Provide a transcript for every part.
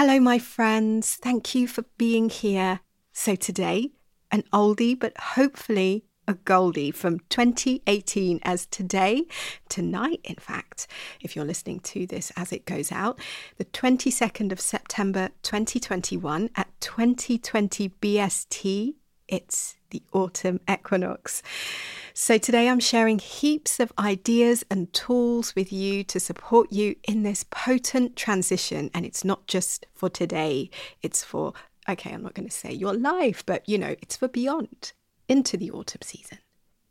Hello, my friends. Thank you for being here. So, today, an oldie, but hopefully a goldie from 2018 as today, tonight, in fact, if you're listening to this as it goes out, the 22nd of September 2021 at 2020 BST. It's the autumn equinox. So, today I'm sharing heaps of ideas and tools with you to support you in this potent transition. And it's not just for today, it's for, okay, I'm not going to say your life, but you know, it's for beyond into the autumn season.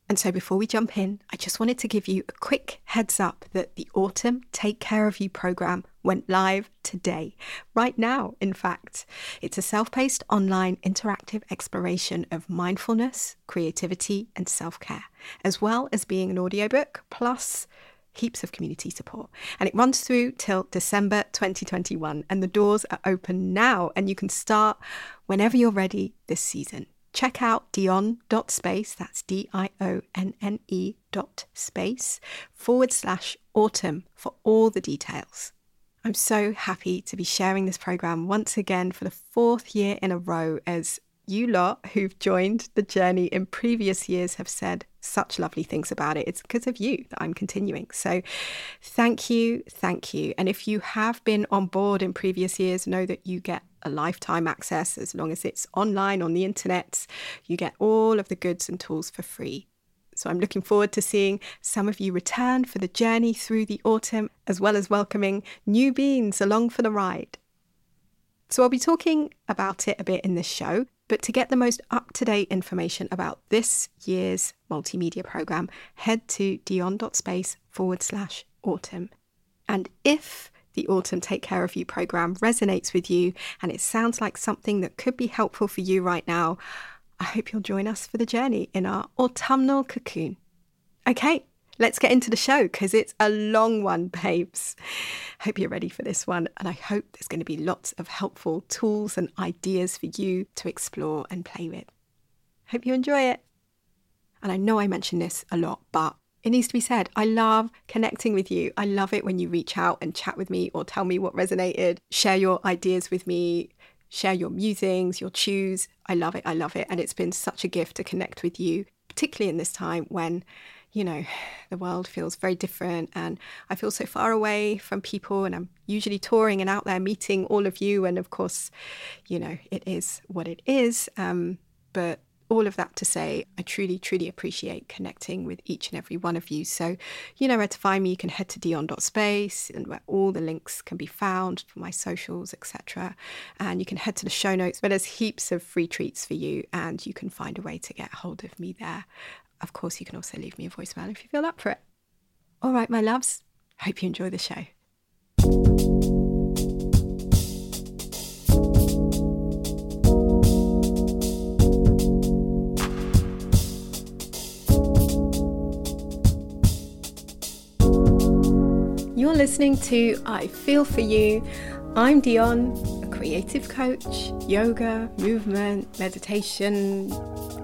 And so, before we jump in, I just wanted to give you a quick heads up that the Autumn Take Care of You program went live today, right now, in fact. It's a self paced online interactive exploration of mindfulness, creativity, and self care, as well as being an audiobook, plus heaps of community support. And it runs through till December 2021, and the doors are open now, and you can start whenever you're ready this season check out dionne.space, that's D I O N N E dot space forward slash autumn for all the details. I'm so happy to be sharing this program once again for the fourth year in a row as you lot who've joined the journey in previous years have said such lovely things about it. It's because of you that I'm continuing. So thank you, thank you. And if you have been on board in previous years, know that you get a lifetime access as long as it's online on the internet. You get all of the goods and tools for free. So I'm looking forward to seeing some of you return for the journey through the autumn, as well as welcoming new beings along for the ride. So I'll be talking about it a bit in this show, but to get the most up to date information about this year's multimedia programme, head to dionne.space forward slash autumn. And if the Autumn Take Care of You program resonates with you and it sounds like something that could be helpful for you right now, I hope you'll join us for the journey in our autumnal cocoon. Okay, let's get into the show because it's a long one, babes. Hope you're ready for this one, and I hope there's going to be lots of helpful tools and ideas for you to explore and play with. Hope you enjoy it. And I know I mention this a lot, but it needs to be said. I love connecting with you. I love it when you reach out and chat with me or tell me what resonated, share your ideas with me, share your musings, your chews. I love it. I love it. And it's been such a gift to connect with you, particularly in this time when, you know, the world feels very different and I feel so far away from people. And I'm usually touring and out there meeting all of you. And of course, you know, it is what it is. Um, but all of that to say, I truly, truly appreciate connecting with each and every one of you. So, you know where to find me. You can head to dionne.space and where all the links can be found for my socials, etc. And you can head to the show notes, but there's heaps of free treats for you, and you can find a way to get hold of me there. Of course, you can also leave me a voicemail if you feel up for it. All right, my loves, hope you enjoy the show. You're listening to I Feel For You. I'm Dionne, a creative coach, yoga, movement, meditation,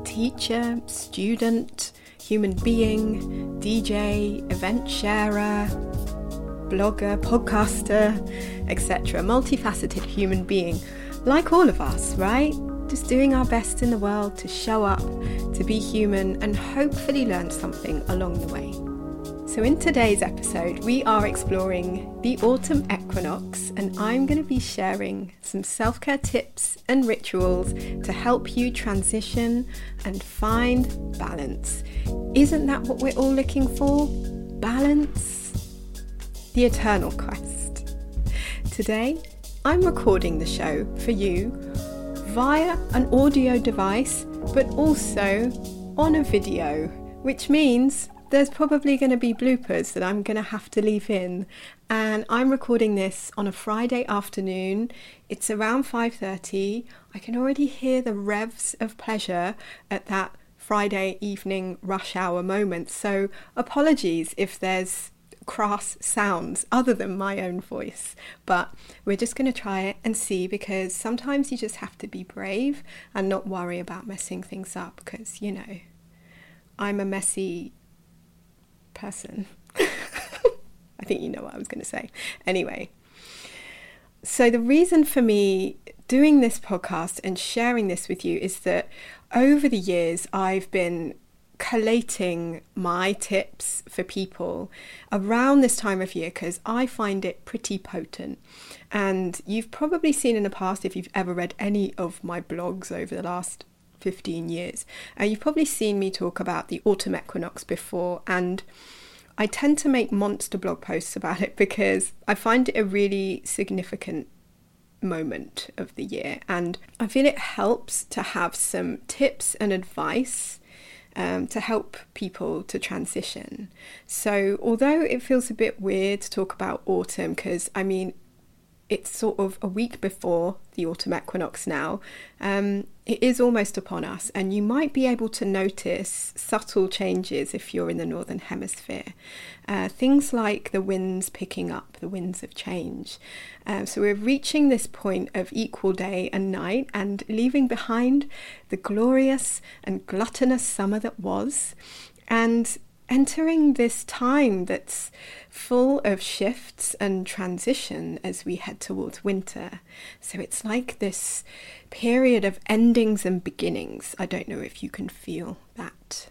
teacher, student, human being, DJ, event sharer, blogger, podcaster, etc. Multifaceted human being, like all of us, right? Just doing our best in the world to show up, to be human, and hopefully learn something along the way. So, in today's episode, we are exploring the autumn equinox, and I'm going to be sharing some self care tips and rituals to help you transition and find balance. Isn't that what we're all looking for? Balance? The eternal quest. Today, I'm recording the show for you via an audio device, but also on a video, which means there's probably going to be bloopers that I'm going to have to leave in and I'm recording this on a Friday afternoon. It's around 5:30. I can already hear the revs of pleasure at that Friday evening rush hour moment. So apologies if there's crass sounds other than my own voice. But we're just going to try it and see because sometimes you just have to be brave and not worry about messing things up because, you know, I'm a messy person. I think you know what I was going to say. Anyway, So, the reason for me doing this podcast and sharing this with you is that over the years I've been collating my tips for people around this time of year because I find it pretty potent. And you've probably seen in the past, if you've ever read any of my blogs over the last 15 years, uh, you've probably seen me talk about the autumn equinox before. And I tend to make monster blog posts about it because I find it a really significant moment of the year. And I feel it helps to have some tips and advice um, to help people to transition. So, although it feels a bit weird to talk about autumn, because I mean, it's sort of a week before the autumn equinox now. Um, it is almost upon us, and you might be able to notice subtle changes if you're in the northern hemisphere. Uh, things like the winds picking up, the winds of change. Um, so we're reaching this point of equal day and night and leaving behind the glorious and gluttonous summer that was. And entering this time that's full of shifts and transition as we head towards winter. So it's like this period of endings and beginnings. I don't know if you can feel that.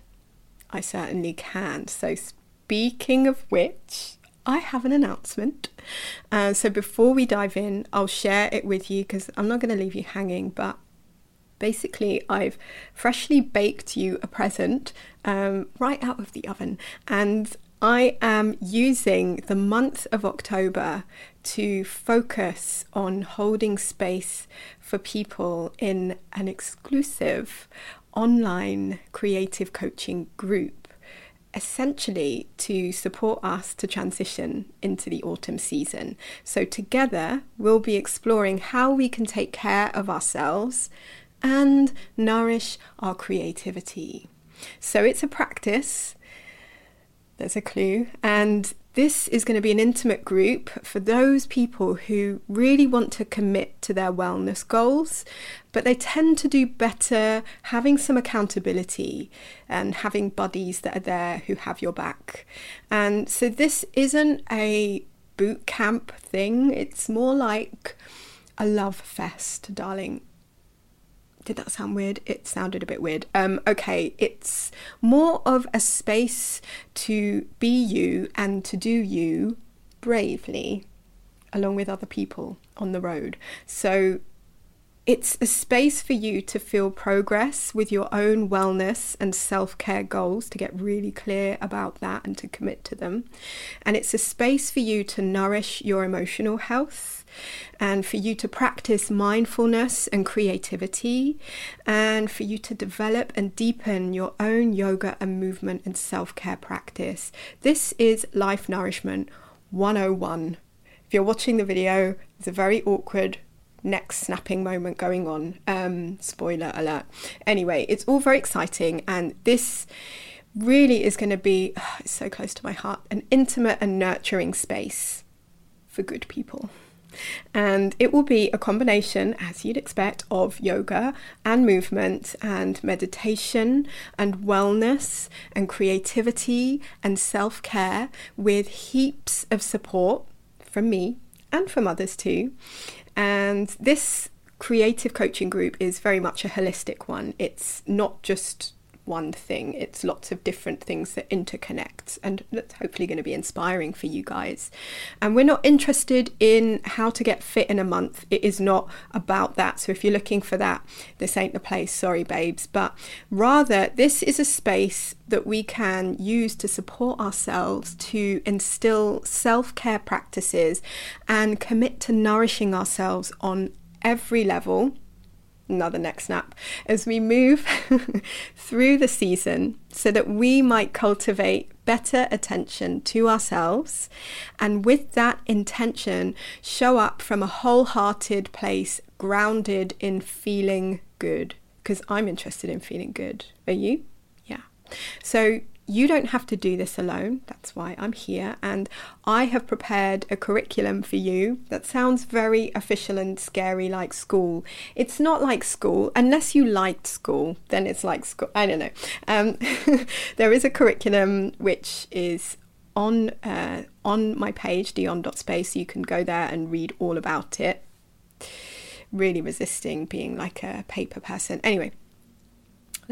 I certainly can. So, speaking of which, I have an announcement. Uh, so, before we dive in, I'll share it with you because I'm not going to leave you hanging, but basically I've freshly baked you a present um, right out of the oven and I am using the month of October to focus on holding space for people in an exclusive online creative coaching group, essentially to support us to transition into the autumn season. So, together, we'll be exploring how we can take care of ourselves and nourish our creativity. So it's a practice. There's a clue. And this is going to be an intimate group for those people who really want to commit to their wellness goals, but they tend to do better having some accountability and having buddies that are there who have your back. And so this isn't a boot camp thing, it's more like a love fest, darling did that sound weird? It sounded a bit weird. Um, okay, it's more of a space to be you and to do you bravely along with other people on the road. So it's a space for you to feel progress with your own wellness and self care goals, to get really clear about that and to commit to them. And it's a space for you to nourish your emotional health and for you to practice mindfulness and creativity and for you to develop and deepen your own yoga and movement and self care practice. This is Life Nourishment 101. If you're watching the video, it's a very awkward neck snapping moment going on. Um, spoiler alert. Anyway, it's all very exciting, and this really is going to be so close to my heart an intimate and nurturing space for good people. And it will be a combination, as you'd expect, of yoga and movement and meditation and wellness and creativity and self care with heaps of support from me and from others too. And this creative coaching group is very much a holistic one. It's not just one thing, it's lots of different things that interconnect, and that's hopefully going to be inspiring for you guys. And we're not interested in how to get fit in a month, it is not about that. So if you're looking for that, this ain't the place, sorry, babes. But rather, this is a space that we can use to support ourselves to instill self care practices and commit to nourishing ourselves on every level another neck snap. As we move through the season so that we might cultivate better attention to ourselves and with that intention show up from a wholehearted place grounded in feeling good. Because I'm interested in feeling good. Are you? Yeah. So you don't have to do this alone. That's why I'm here. And I have prepared a curriculum for you that sounds very official and scary like school. It's not like school. Unless you liked school, then it's like school. I don't know. Um, there is a curriculum which is on uh, on my page dionne.space. You can go there and read all about it. Really resisting being like a paper person. Anyway,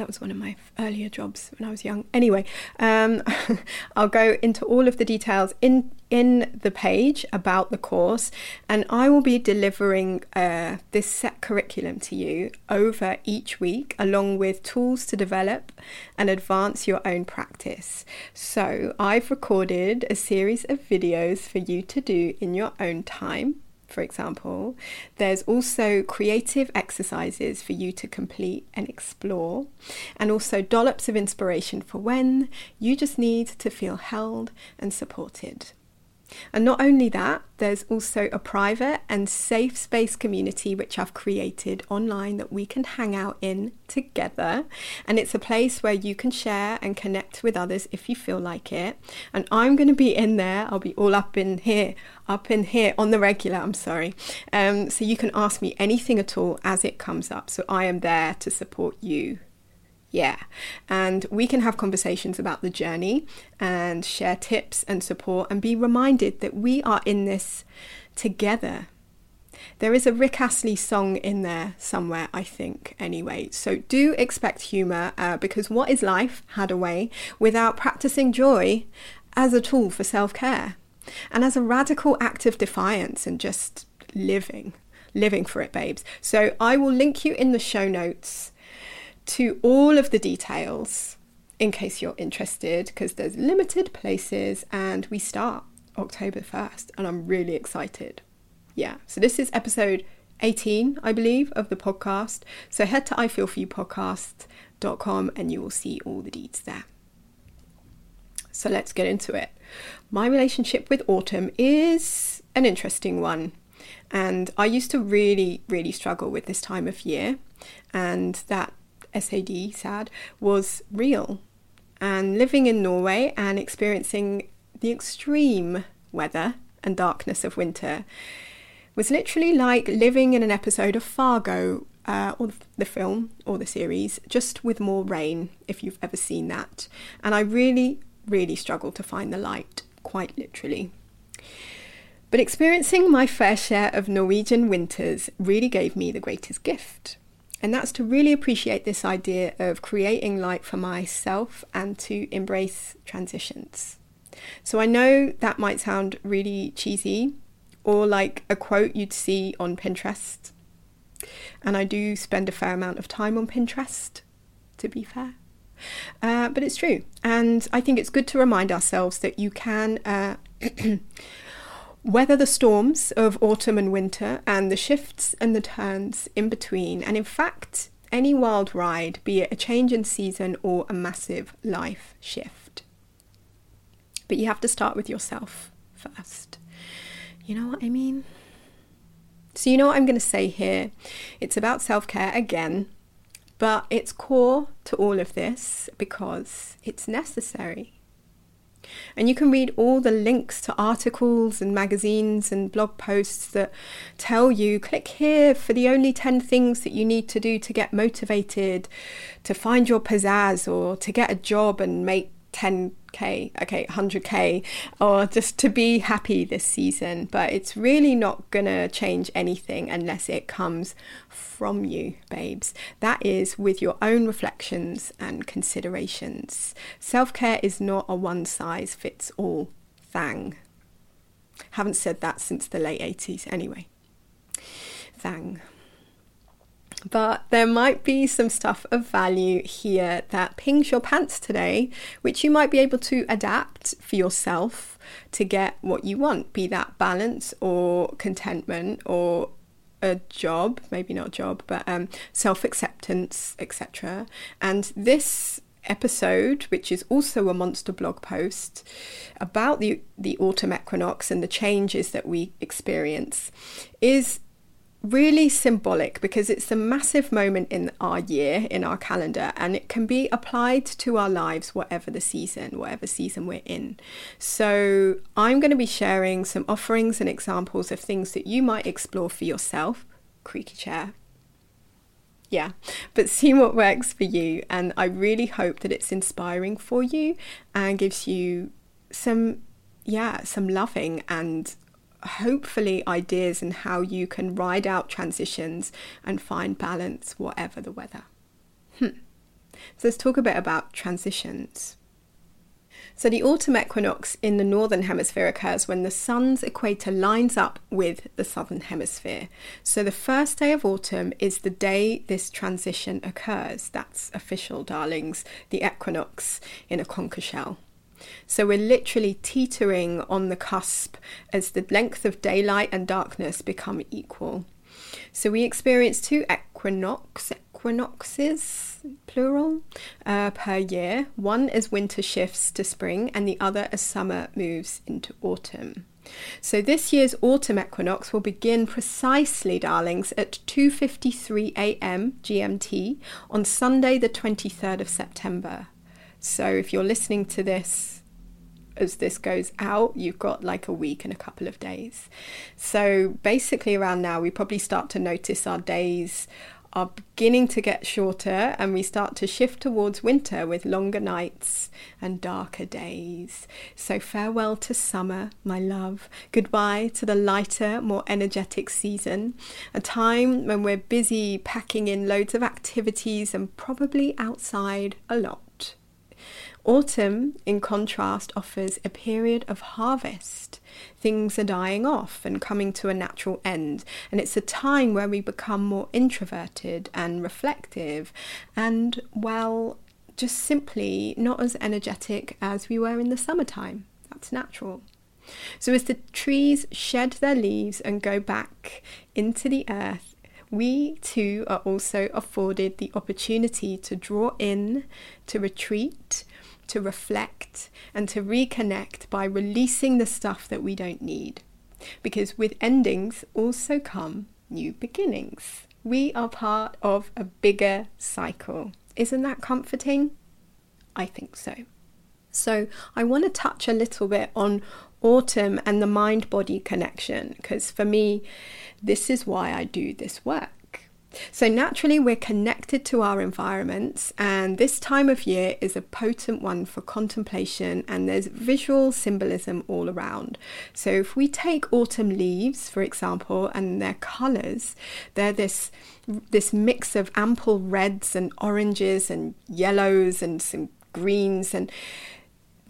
that was one of my earlier jobs when I was young. Anyway, um, I'll go into all of the details in in the page about the course, and I will be delivering uh, this set curriculum to you over each week, along with tools to develop and advance your own practice. So I've recorded a series of videos for you to do in your own time for example. There's also creative exercises for you to complete and explore, and also dollops of inspiration for when you just need to feel held and supported. And not only that, there's also a private and safe space community which I've created online that we can hang out in together. And it's a place where you can share and connect with others if you feel like it. And I'm going to be in there, I'll be all up in here, up in here on the regular, I'm sorry. Um, so you can ask me anything at all as it comes up. So I am there to support you yeah. And we can have conversations about the journey and share tips and support and be reminded that we are in this together. There is a Rick Astley song in there somewhere, I think, anyway. So do expect humour uh, because what is life, had a way, without practicing joy as a tool for self care and as a radical act of defiance and just living, living for it, babes. So I will link you in the show notes to all of the details in case you're interested because there's limited places and we start October 1st and I'm really excited. Yeah, so this is episode 18, I believe, of the podcast. So head to ifeelforyoupodcast.com and you will see all the deeds there. So let's get into it. My relationship with autumn is an interesting one. And I used to really, really struggle with this time of year. And that SAD, sad, was real. And living in Norway and experiencing the extreme weather and darkness of winter was literally like living in an episode of Fargo, uh, or the film or the series, just with more rain, if you've ever seen that. And I really, really struggled to find the light, quite literally. But experiencing my fair share of Norwegian winters really gave me the greatest gift. And that's to really appreciate this idea of creating light for myself and to embrace transitions. So I know that might sound really cheesy or like a quote you'd see on Pinterest. And I do spend a fair amount of time on Pinterest, to be fair. Uh, but it's true. And I think it's good to remind ourselves that you can uh, weather the storms of autumn and winter and the shifts and the turns in between. And in fact, any wild ride, be it a change in season or a massive life shift. But you have to start with yourself first. You know what I mean? So, you know what I'm going to say here? It's about self care again, but it's core to all of this because it's necessary. And you can read all the links to articles and magazines and blog posts that tell you click here for the only 10 things that you need to do to get motivated, to find your pizzazz, or to get a job and make 10k, okay, 100k, or just to be happy this season. But it's really not gonna change anything unless it comes from you, babes. That is with your own reflections and considerations. Self care is not a one size fits all thing. Haven't said that since the late 80s anyway. Thang but there might be some stuff of value here that pings your pants today, which you might be able to adapt for yourself to get what you want, be that balance or contentment or a job, maybe not job, but um, self acceptance, etc. And this episode, which is also a monster blog post about the the autumn equinox and the changes that we experience, is really symbolic because it's a massive moment in our year, in our calendar, and it can be applied to our lives, whatever the season, whatever season we're in. So, I'm going to be sharing some offerings and examples of things that you might explore for yourself. Creaky chair. Yeah, but see what works for you. And I really hope that it's inspiring for you and gives you some yeah, some loving and hopefully ideas in how you can ride out transitions and find balance whatever the weather. Hmm. So let's talk a bit about transitions. So, the autumn equinox in the northern hemisphere occurs when the sun's equator lines up with the southern hemisphere. So, the first day of autumn is the day this transition occurs. That's official, darlings, the equinox in a conch shell. So, we're literally teetering on the cusp as the length of daylight and darkness become equal. So, we experience two equinox, equinoxes, plural, uh, per year. One as winter shifts to spring, and the other as summer moves into autumn. So this year's autumn equinox will begin precisely, darlings, at 2:53 a.m. GMT on Sunday, the 23rd of September. So if you're listening to this as this goes out, you've got like a week and a couple of days. So basically, around now, we probably start to notice our days are beginning to get shorter and we start to shift towards winter with longer nights and darker days. So, farewell to summer, my love. Goodbye to the lighter, more energetic season, a time when we're busy packing in loads of activities and probably outside a lot. Autumn, in contrast, offers a period of harvest. Things are dying off and coming to a natural end, and it's a time where we become more introverted and reflective, and, well, just simply not as energetic as we were in the summertime. That's natural. So, as the trees shed their leaves and go back into the earth, we too are also afforded the opportunity to draw in, to retreat, to reflect and to reconnect by releasing the stuff that we don't need. Because with endings also come new beginnings. We are part of a bigger cycle. Isn't that comforting? I think so. So, I want to touch a little bit on autumn and the mind body connection because for me, this is why I do this work. So, naturally, we're connected to our environments, and this time of year is a potent one for contemplation, and there's visual symbolism all around. So, if we take autumn leaves, for example, and their colors, they're this this mix of ample reds and oranges and yellows and some greens and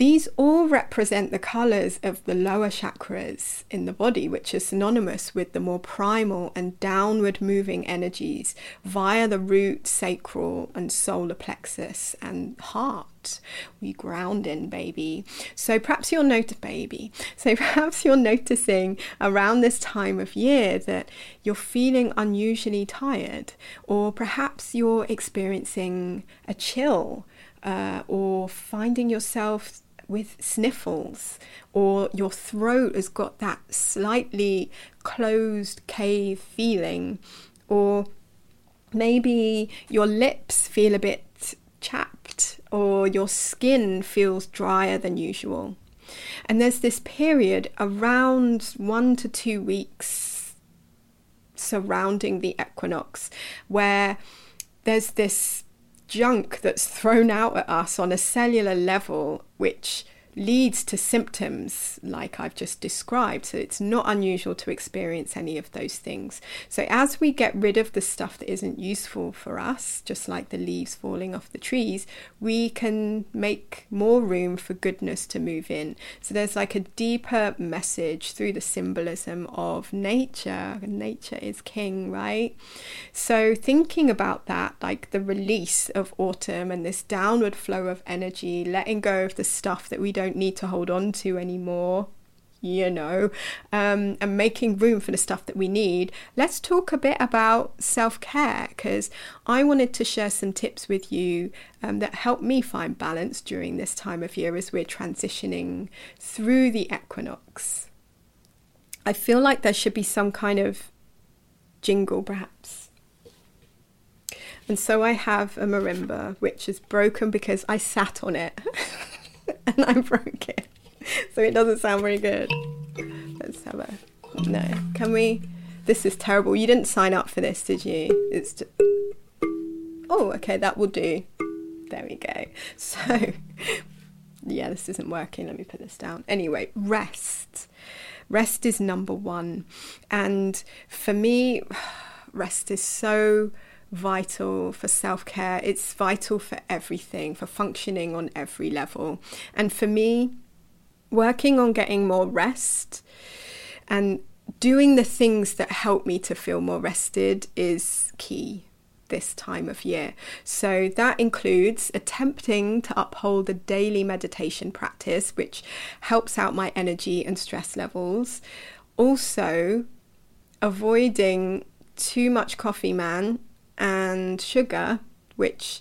these all represent the colors of the lower chakras in the body, which are synonymous with the more primal and downward moving energies via the root, sacral, and solar plexus and heart. We ground in, baby. So perhaps you're noticing, baby. So perhaps you're noticing around this time of year that you're feeling unusually tired, or perhaps you're experiencing a chill. Uh, or finding yourself with sniffles, or your throat has got that slightly closed cave feeling, or maybe your lips feel a bit chapped, or your skin feels drier than usual. And there's this period around one to two weeks surrounding the equinox where there's this junk that's thrown out at us on a cellular level, which leads to symptoms like I've just described. So it's not unusual to experience any of those things. So as we get rid of the stuff that isn't useful for us, just like the leaves falling off the trees, we can make more room for goodness to move in. So there's like a deeper message through the symbolism of nature. Nature is king, right? So thinking about that, like the release of autumn and this downward flow of energy, letting go of the stuff that we don't don't need to hold on to anymore you know, um, and making room for the stuff that we need, let's talk a bit about self care because I wanted to share some tips with you um, that help me find balance during this time of year as we're transitioning through the equinox. I feel like there should be some kind of jingle, perhaps. And so I have a marimba, which is broken because I sat on it. and I broke it. So it doesn't sound very good. Let's have a. No. Can we. This is terrible. You didn't sign up for this, did you? It's. Just, oh, okay, that will do. There we go. So. yeah, this isn't working. Let me put this down. Anyway, rest. Rest is number one. And for me, rest is so vital for self care. It's vital for everything, for functioning on every level. And for me, working on getting more rest and doing the things that help me to feel more rested is key this time of year. So that includes attempting to uphold a daily meditation practice, which helps out my energy and stress levels. Also, avoiding too much coffee, man, and sugar, which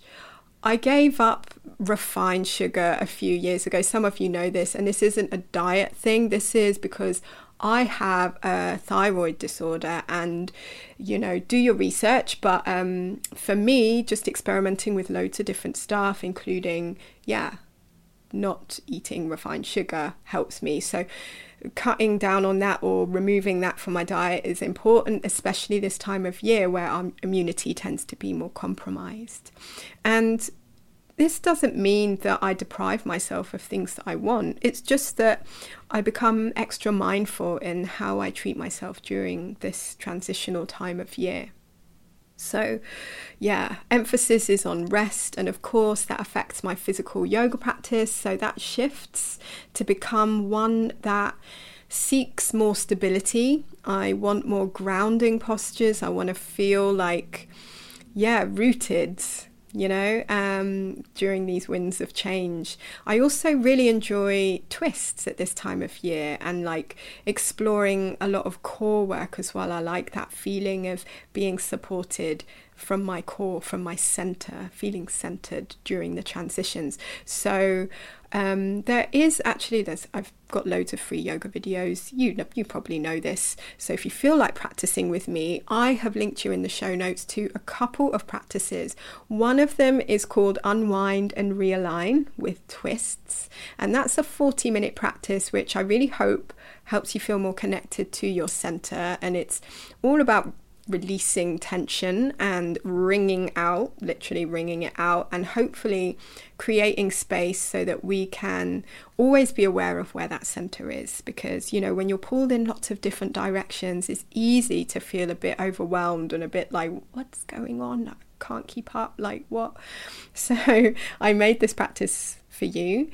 I gave up refined sugar a few years ago. Some of you know this, and this isn't a diet thing. This is because I have a thyroid disorder, and you know, do your research. But um, for me, just experimenting with loads of different stuff, including, yeah, not eating refined sugar helps me. So, cutting down on that or removing that from my diet is important, especially this time of year where our immunity tends to be more compromised. And this doesn't mean that I deprive myself of things that I want. It's just that I become extra mindful in how I treat myself during this transitional time of year. So, yeah, emphasis is on rest, and of course, that affects my physical yoga practice. So, that shifts to become one that seeks more stability. I want more grounding postures. I want to feel like, yeah, rooted you know, um, during these winds of change. I also really enjoy twists at this time of year and like exploring a lot of core work as well. I like that feeling of being supported from my core, from my center, feeling centered during the transitions. So um, there is actually there's I've got loads of free yoga videos. You you probably know this. So if you feel like practicing with me, I have linked you in the show notes to a couple of practices. One of them is called Unwind and Realign with twists, and that's a 40 minute practice which I really hope helps you feel more connected to your center and it's all about releasing tension and wringing out, literally wringing it out, and hopefully creating space so that we can always be aware of where that center is. Because, you know, when you're pulled in lots of different directions, it's easy to feel a bit overwhelmed and a bit like, what's going on? I can't keep up. Like, what? So I made this practice for you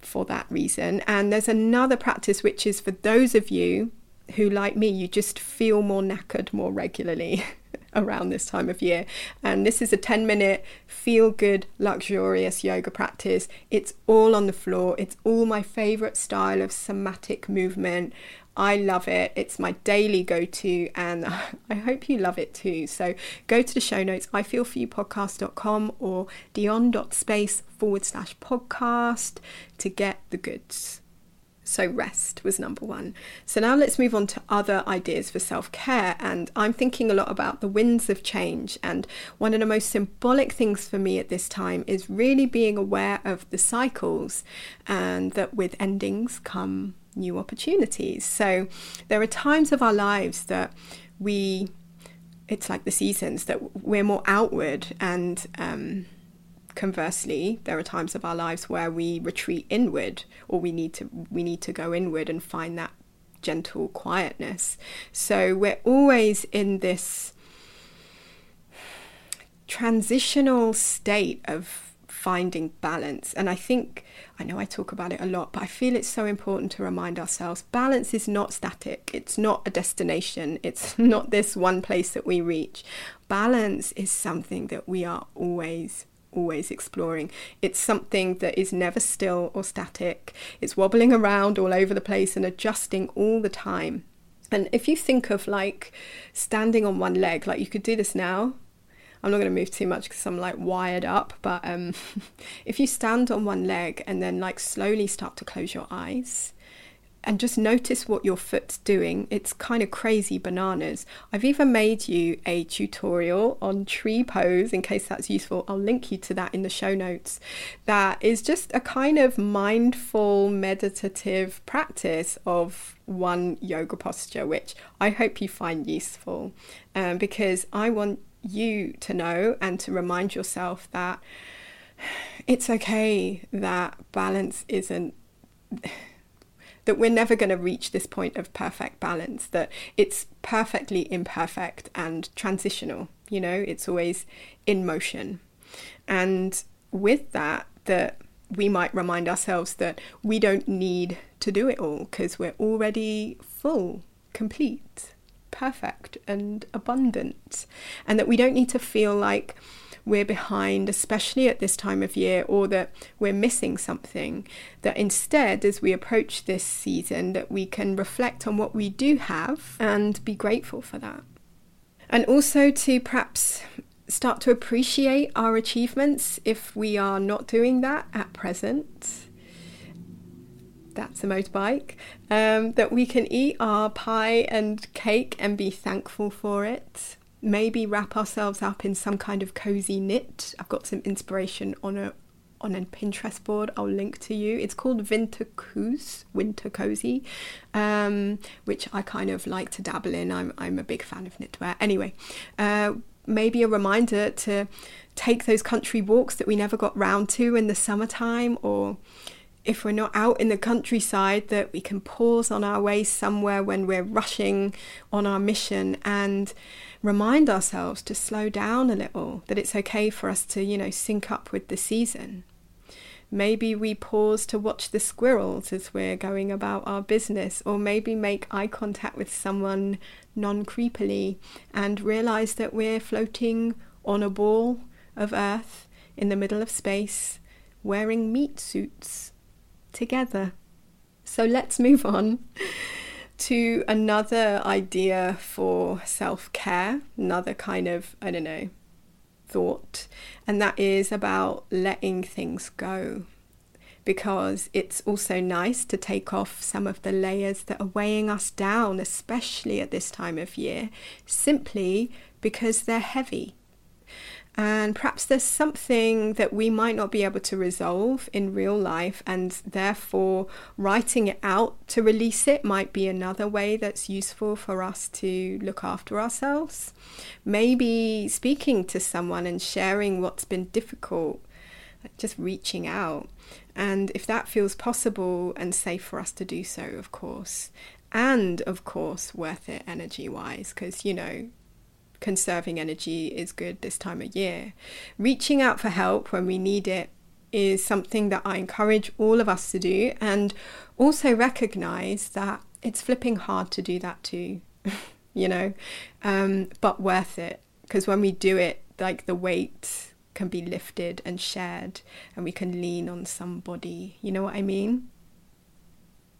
for that reason. And there's another practice which is for those of you who, like me, you just feel more knackered more regularly around this time of year. And this is a 10 minute feel good, luxurious yoga practice. It's all on the floor, it's all my favorite style of somatic movement. I love it. It's my daily go to, and I hope you love it too. So go to the show notes, ifeelforyou.podcast.com or dionne.space forward slash podcast to get the goods. So, rest was number one. So, now let's move on to other ideas for self care. And I'm thinking a lot about the winds of change. And one of the most symbolic things for me at this time is really being aware of the cycles and that with endings come new opportunities. So, there are times of our lives that we, it's like the seasons, that we're more outward and, um, conversely there are times of our lives where we retreat inward or we need to we need to go inward and find that gentle quietness. So we're always in this transitional state of finding balance. And i think i know i talk about it a lot but i feel it's so important to remind ourselves balance is not static. It's not a destination. It's not this one place that we reach. Balance is something that we are always always exploring. It's something that is never still or static, it's wobbling around all over the place and adjusting all the time. And if you think of like standing on one leg, like you could do this now. I'm not going to move too much because I'm like wired up, but um, if you stand on one leg and then like slowly start to close your eyes, and just notice what your foot's doing. It's kind of crazy bananas. I've even made you a tutorial on tree pose in case that's useful. I'll link you to that in the show notes. That is just a kind of mindful, meditative practice of one yoga posture, which I hope you find useful um, because I want you to know and to remind yourself that it's okay that balance isn't that we're never going to reach this point of perfect balance, that it's perfectly imperfect and transitional. You know, it's always in motion. And with that, that we might remind ourselves that we don't need to do it all because we're already full, complete, perfect, and abundant. And that we don't need to feel like we're behind, especially at this time of year, or that we're missing something. That instead, as we approach this season, that we can reflect on what we do have and be grateful for that. And also to perhaps start to appreciate our achievements if we are not doing that at present. That's a motorbike. Um, that we can eat our pie and cake and be thankful for it maybe wrap ourselves up in some kind of cozy knit. I've got some inspiration on a on a Pinterest board I'll link to you. It's called Winter Coos, Winter Cozy, um, which I kind of like to dabble in. I'm, I'm a big fan of knitwear. Anyway, uh, maybe a reminder to take those country walks that we never got round to in the summertime or if we're not out in the countryside, that we can pause on our way somewhere when we're rushing on our mission and remind ourselves to slow down a little, that it's okay for us to, you know, sync up with the season. Maybe we pause to watch the squirrels as we're going about our business, or maybe make eye contact with someone non creepily and realize that we're floating on a ball of earth in the middle of space wearing meat suits together. So let's move on to another idea for self care, another kind of, I don't know, thought, and that is about letting things go. Because it's also nice to take off some of the layers that are weighing us down, especially at this time of year, simply because they're heavy and perhaps there's something that we might not be able to resolve in real life, and therefore writing it out to release it might be another way that's useful for us to look after ourselves. Maybe speaking to someone and sharing what's been difficult, just reaching out. And if that feels possible and safe for us to do so, of course, and of course, worth it energy wise, because you know, conserving energy is good this time of year. Reaching out for help when we need it is something that I encourage all of us to do, and also recognize that it's flipping hard to do that too, you know, um, but worth it because when we do it, like the weight can be lifted and shared, and we can lean on somebody. You know what I mean?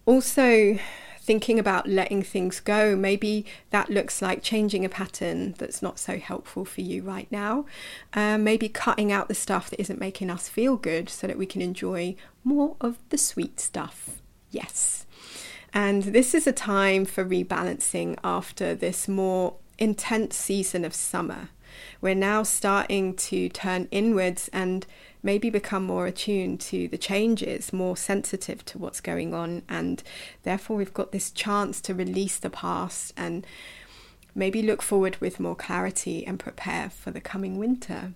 Also, thinking about letting things go. Maybe that looks like changing a pattern that's not so helpful for you right now. Um, maybe cutting out the stuff that isn't making us feel good so that we can enjoy more of the sweet stuff. Yes. And this is a time for rebalancing after this more intense season of summer. We're now starting to turn inwards and maybe become more attuned to the changes, more sensitive to what's going on, and therefore we've got this chance to release the past and maybe look forward with more clarity and prepare for the coming winter.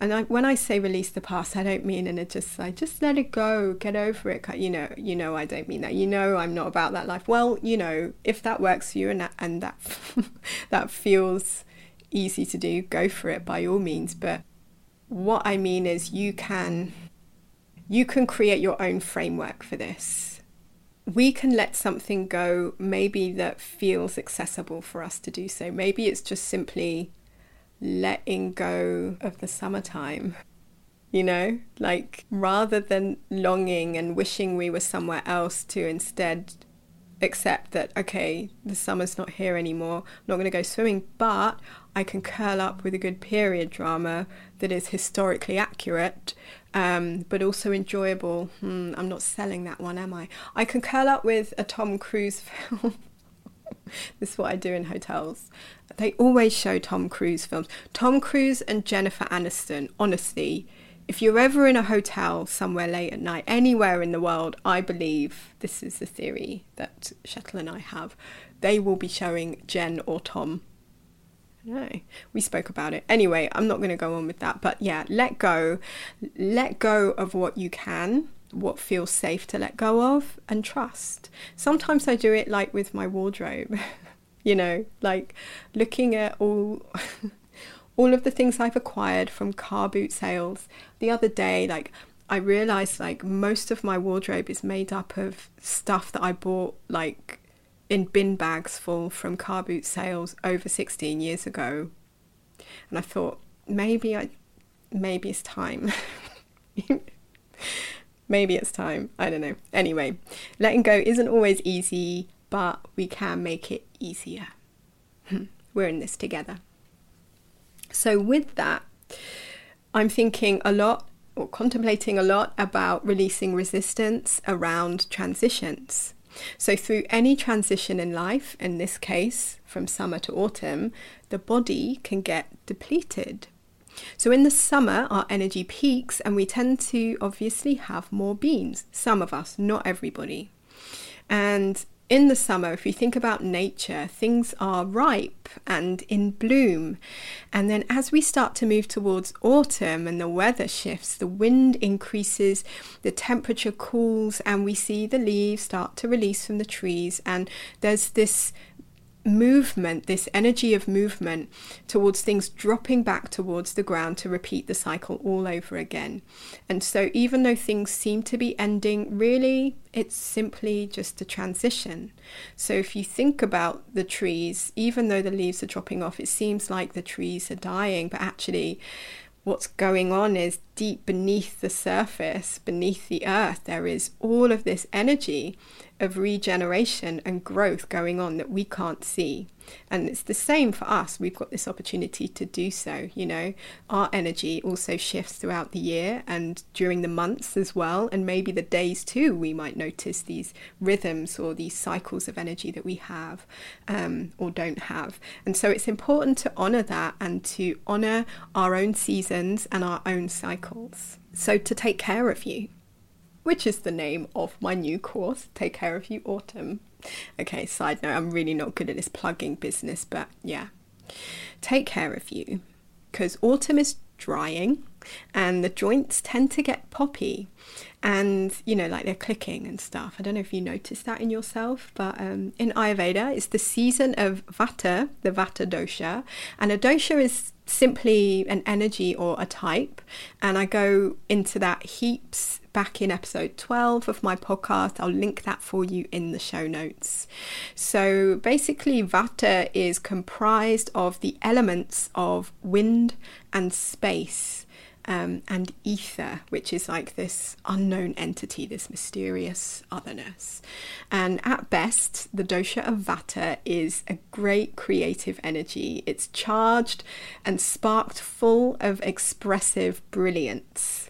And I, when I say release the past, I don't mean in a just like just let it go, get over it. You know, you know, I don't mean that. You know, I'm not about that life. Well, you know, if that works for you and that and that that feels easy to do, go for it by all means. But what I mean is you can you can create your own framework for this. We can let something go maybe that feels accessible for us to do so. Maybe it's just simply letting go of the summertime. You know, like rather than longing and wishing we were somewhere else to instead accept that okay the summer's not here anymore i'm not going to go swimming but i can curl up with a good period drama that is historically accurate um, but also enjoyable. Hmm, i'm not selling that one am i? I can curl up with a tom cruise film. This is what i do in hotels. They always show tom cruise films. Tom cruise and jennifer aniston honestly if you're ever in a hotel somewhere late at night, anywhere in the world, I believe this is the theory that Shettle and I have, they will be showing Jen or Tom. don't. We spoke about it. Anyway, I'm not going to go on with that. But yeah, let go. Let go of what you can, what feels safe to let go of, and trust. Sometimes I do it like with my wardrobe, you know, like looking at all. all of the things I've acquired from car boot sales. The other day, like I realized like most of my wardrobe is made up of stuff that I bought like in bin bags full from car boot sales over 16 years ago. And I thought maybe I maybe it's time. maybe it's time. I don't know. Anyway, letting go isn't always easy, but we can make it easier. We're in this together. So with that, I'm thinking a lot or contemplating a lot about releasing resistance around transitions. So, through any transition in life, in this case from summer to autumn, the body can get depleted. So, in the summer, our energy peaks, and we tend to obviously have more beans. Some of us, not everybody. And in the summer, if you think about nature, things are ripe and in bloom. And then as we start to move towards autumn and the weather shifts, the wind increases, the temperature cools, and we see the leaves start to release from the trees. And there's this movement, this energy of movement towards things dropping back towards the ground to repeat the cycle all over again. And so, even though things seem to be ending, really it's simply just a transition. So, if you think about the trees, even though the leaves are dropping off, it seems like the trees are dying, but actually, what's going on is deep beneath the surface, beneath the earth, there is all of this energy of regeneration and growth going on that we can't see. And it's the same for us. We've got this opportunity to do so. You know, our energy also shifts throughout the year and during the months as well. And maybe the days too, we might notice these rhythms or these cycles of energy that we have um, or don't have. And so it's important to honor that and to honor our own seasons and our own cycles. So to take care of you which is the name of my new course, Take Care of You Autumn. Okay, side note, I'm really not good at this plugging business, but yeah. Take care of you because autumn is drying and the joints tend to get poppy and you know like they're clicking and stuff i don't know if you noticed that in yourself but um, in ayurveda it's the season of vata the vata dosha and a dosha is simply an energy or a type and i go into that heaps back in episode 12 of my podcast. I'll link that for you in the show notes. So basically, Vata is comprised of the elements of wind and space. Um, and ether, which is like this unknown entity, this mysterious otherness. And at best, the dosha of Vata is a great creative energy. It's charged and sparked full of expressive brilliance.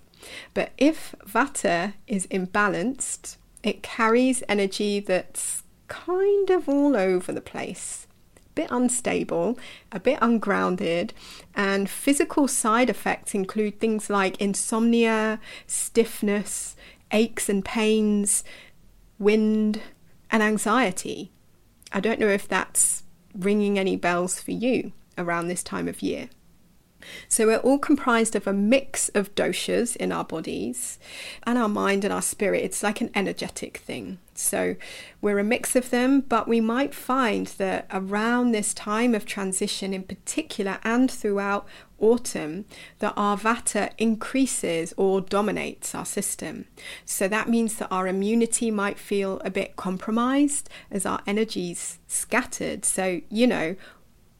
But if Vata is imbalanced, it carries energy that's kind of all over the place, bit unstable, a bit ungrounded, and physical side effects include things like insomnia, stiffness, aches and pains, wind, and anxiety. I don't know if that's ringing any bells for you around this time of year. So we're all comprised of a mix of doshas in our bodies and our mind and our spirit. It's like an energetic thing. So we're a mix of them, but we might find that around this time of transition in particular and throughout autumn that our vata increases or dominates our system. So that means that our immunity might feel a bit compromised as our energies scattered. So, you know,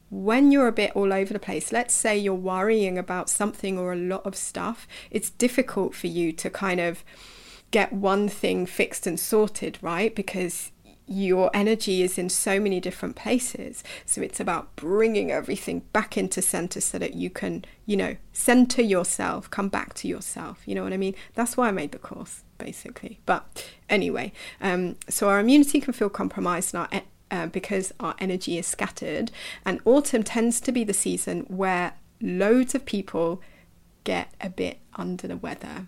when you're a bit all over the place, let's say you're worrying about something or a lot of stuff, it's difficult for you to kind of get one thing fixed and sorted, right? Because your energy is in so many different places. So it's about bringing everything back into center so that you can, you know, center yourself, come back to yourself. You know what I mean? That's why I made the course, basically. But anyway, um, so our immunity can feel compromised and our uh, because our energy is scattered. And autumn tends to be the season where loads of people get a bit under the weather.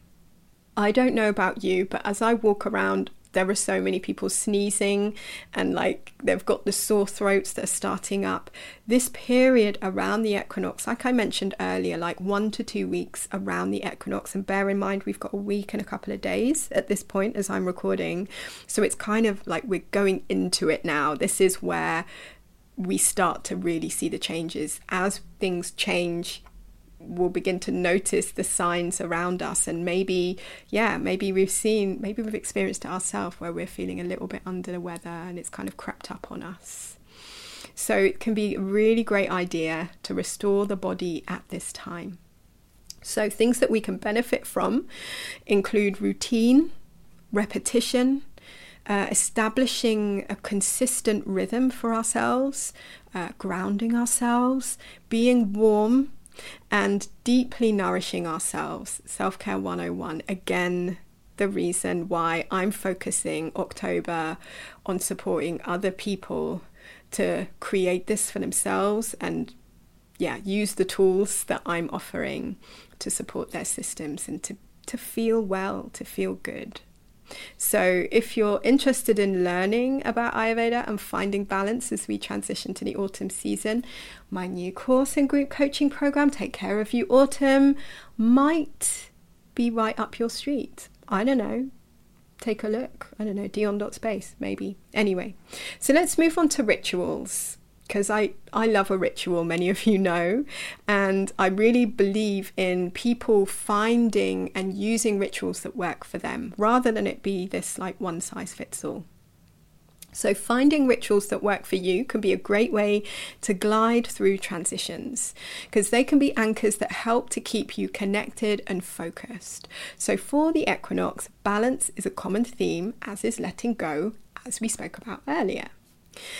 I don't know about you, but as I walk around there are so many people sneezing and like they've got the sore throats that are starting up. This period around the equinox, like I mentioned earlier, like one to two weeks around the equinox, and bear in mind we've got a week and a couple of days at this point as I'm recording. So it's kind of like we're going into it now. This is where we start to really see the changes as things change we'll begin to notice the signs around us. And maybe yeah maybe we've seen maybe we've experienced it ourselves where we're feeling a little bit under the weather and it's kind of crept up on us. So it can be a really great idea to restore the body at this time. So things that we can benefit from include routine repetition uh, establishing a consistent rhythm for ourselves, uh, grounding ourselves, being warm and deeply nourishing ourselves. Self Care 101. Again, the reason why I'm focusing October on supporting other people to create this for themselves and yeah, use the tools that I'm offering to support their systems and to, to feel well, to feel good. So, if you're interested in learning about Ayurveda and finding balance as we transition to the autumn season, my new course and group coaching program, Take Care of You Autumn, might be right up your street. I don't know. Take a look. I don't know, dionne.space, maybe. Anyway, so let's move on to rituals because I, I love a ritual, many of you know, and I really believe in people finding and using rituals that work for them rather than it be this like one size fits all. So, finding rituals that work for you can be a great way to glide through transitions because they can be anchors that help to keep you connected and focused. So, for the equinox, balance is a common theme, as is letting go, as we spoke about earlier.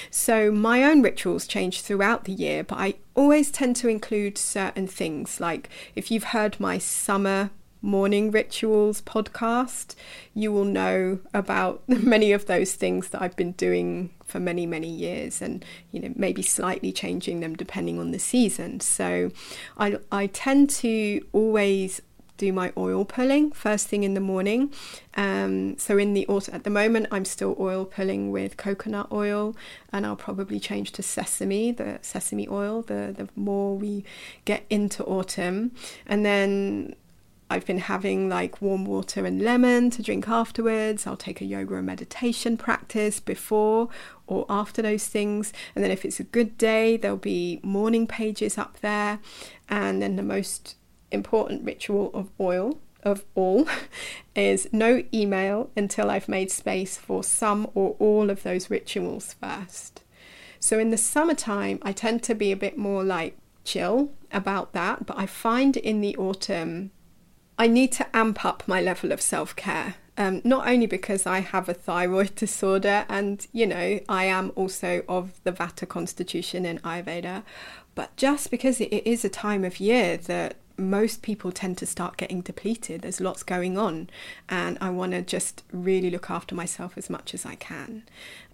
So, my own rituals change throughout the year, but I always tend to include certain things. Like if you've heard my summer morning rituals podcast, you will know about many of those things that I've been doing for many, many years and, you know, maybe slightly changing them depending on the season. So I, I tend to always do my oil pulling first thing in the morning. Um, so in the autumn, at the moment, I'm still oil pulling with coconut oil, and I'll probably change to sesame, the sesame oil. The the more we get into autumn, and then I've been having like warm water and lemon to drink afterwards. I'll take a yoga and meditation practice before or after those things. And then if it's a good day, there'll be morning pages up there. And then the most important ritual of oil of all is no email until I've made space for some or all of those rituals first. So in the summertime, I tend to be a bit more like chill about that, but I find in the autumn, I need to amp up my level of self care. Um, not only because I have a thyroid disorder and, you know, I am also of the Vata constitution in Ayurveda, but just because it is a time of year that most people tend to start getting depleted. There's lots going on, and I want to just really look after myself as much as I can.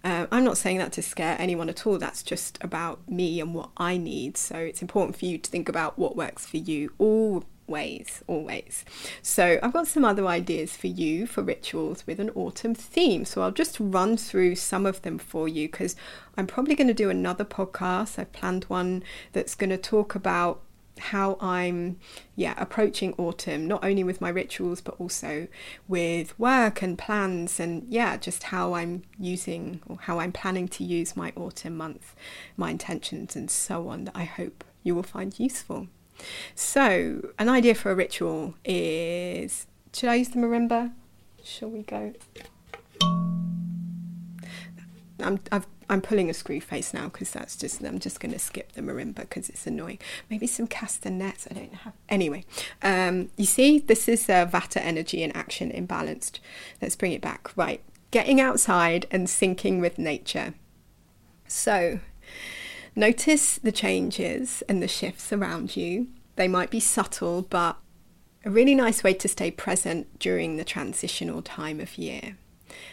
Uh, I'm not saying that to scare anyone at all, that's just about me and what I need. So it's important for you to think about what works for you always, always. So I've got some other ideas for you for rituals with an autumn theme. So I'll just run through some of them for you because I'm probably going to do another podcast. I've planned one that's going to talk about how I'm yeah approaching autumn not only with my rituals but also with work and plans and yeah just how I'm using or how I'm planning to use my autumn month my intentions and so on that I hope you will find useful. So an idea for a ritual is should I use the marimba? Shall we go? I'm, I've I'm pulling a screw face now because that's just I'm just going to skip the marimba because it's annoying. Maybe some castanets. I don't have. Anyway, um, you see, this is uh, Vata energy in action, imbalanced. Let's bring it back. Right, getting outside and syncing with nature. So, notice the changes and the shifts around you. They might be subtle, but a really nice way to stay present during the transitional time of year.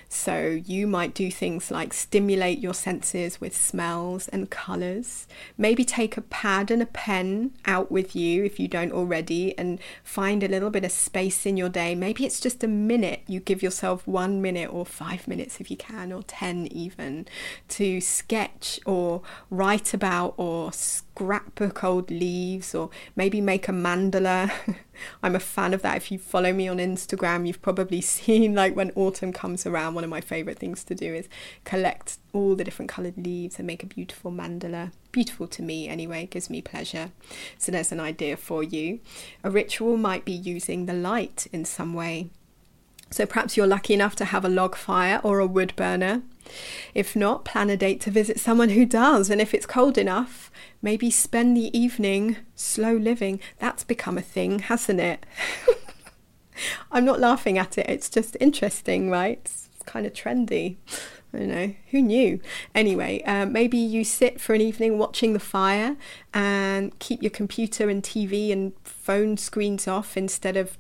So you might do things like stimulate your senses with smells and colours. Maybe take a pad and a pen out with you if you don't already and find a little bit of space in your day. Maybe it's just a minute. You give yourself one minute or five minutes if you can, or 10 even, to sketch or write about or scrapbook old leaves or maybe make a mandala. I'm a fan of that. If you follow me on Instagram, you've probably seen like when autumn comes around, one of my favorite things to do is collect all the different colored leaves and make a beautiful mandala. Beautiful to me anyway, gives me pleasure. So there's an idea for you. A ritual might be using the light in some way. So perhaps you're lucky enough to have a log fire or a wood burner. If not, plan a date to visit someone who does. And if it's cold enough, maybe spend the evening slow living. That's become a thing, hasn't it? I'm not laughing at it, it's just interesting, right? It's kind of trendy. I don't know, who knew? Anyway, uh, maybe you sit for an evening watching the fire and keep your computer and TV and phone screens off instead of,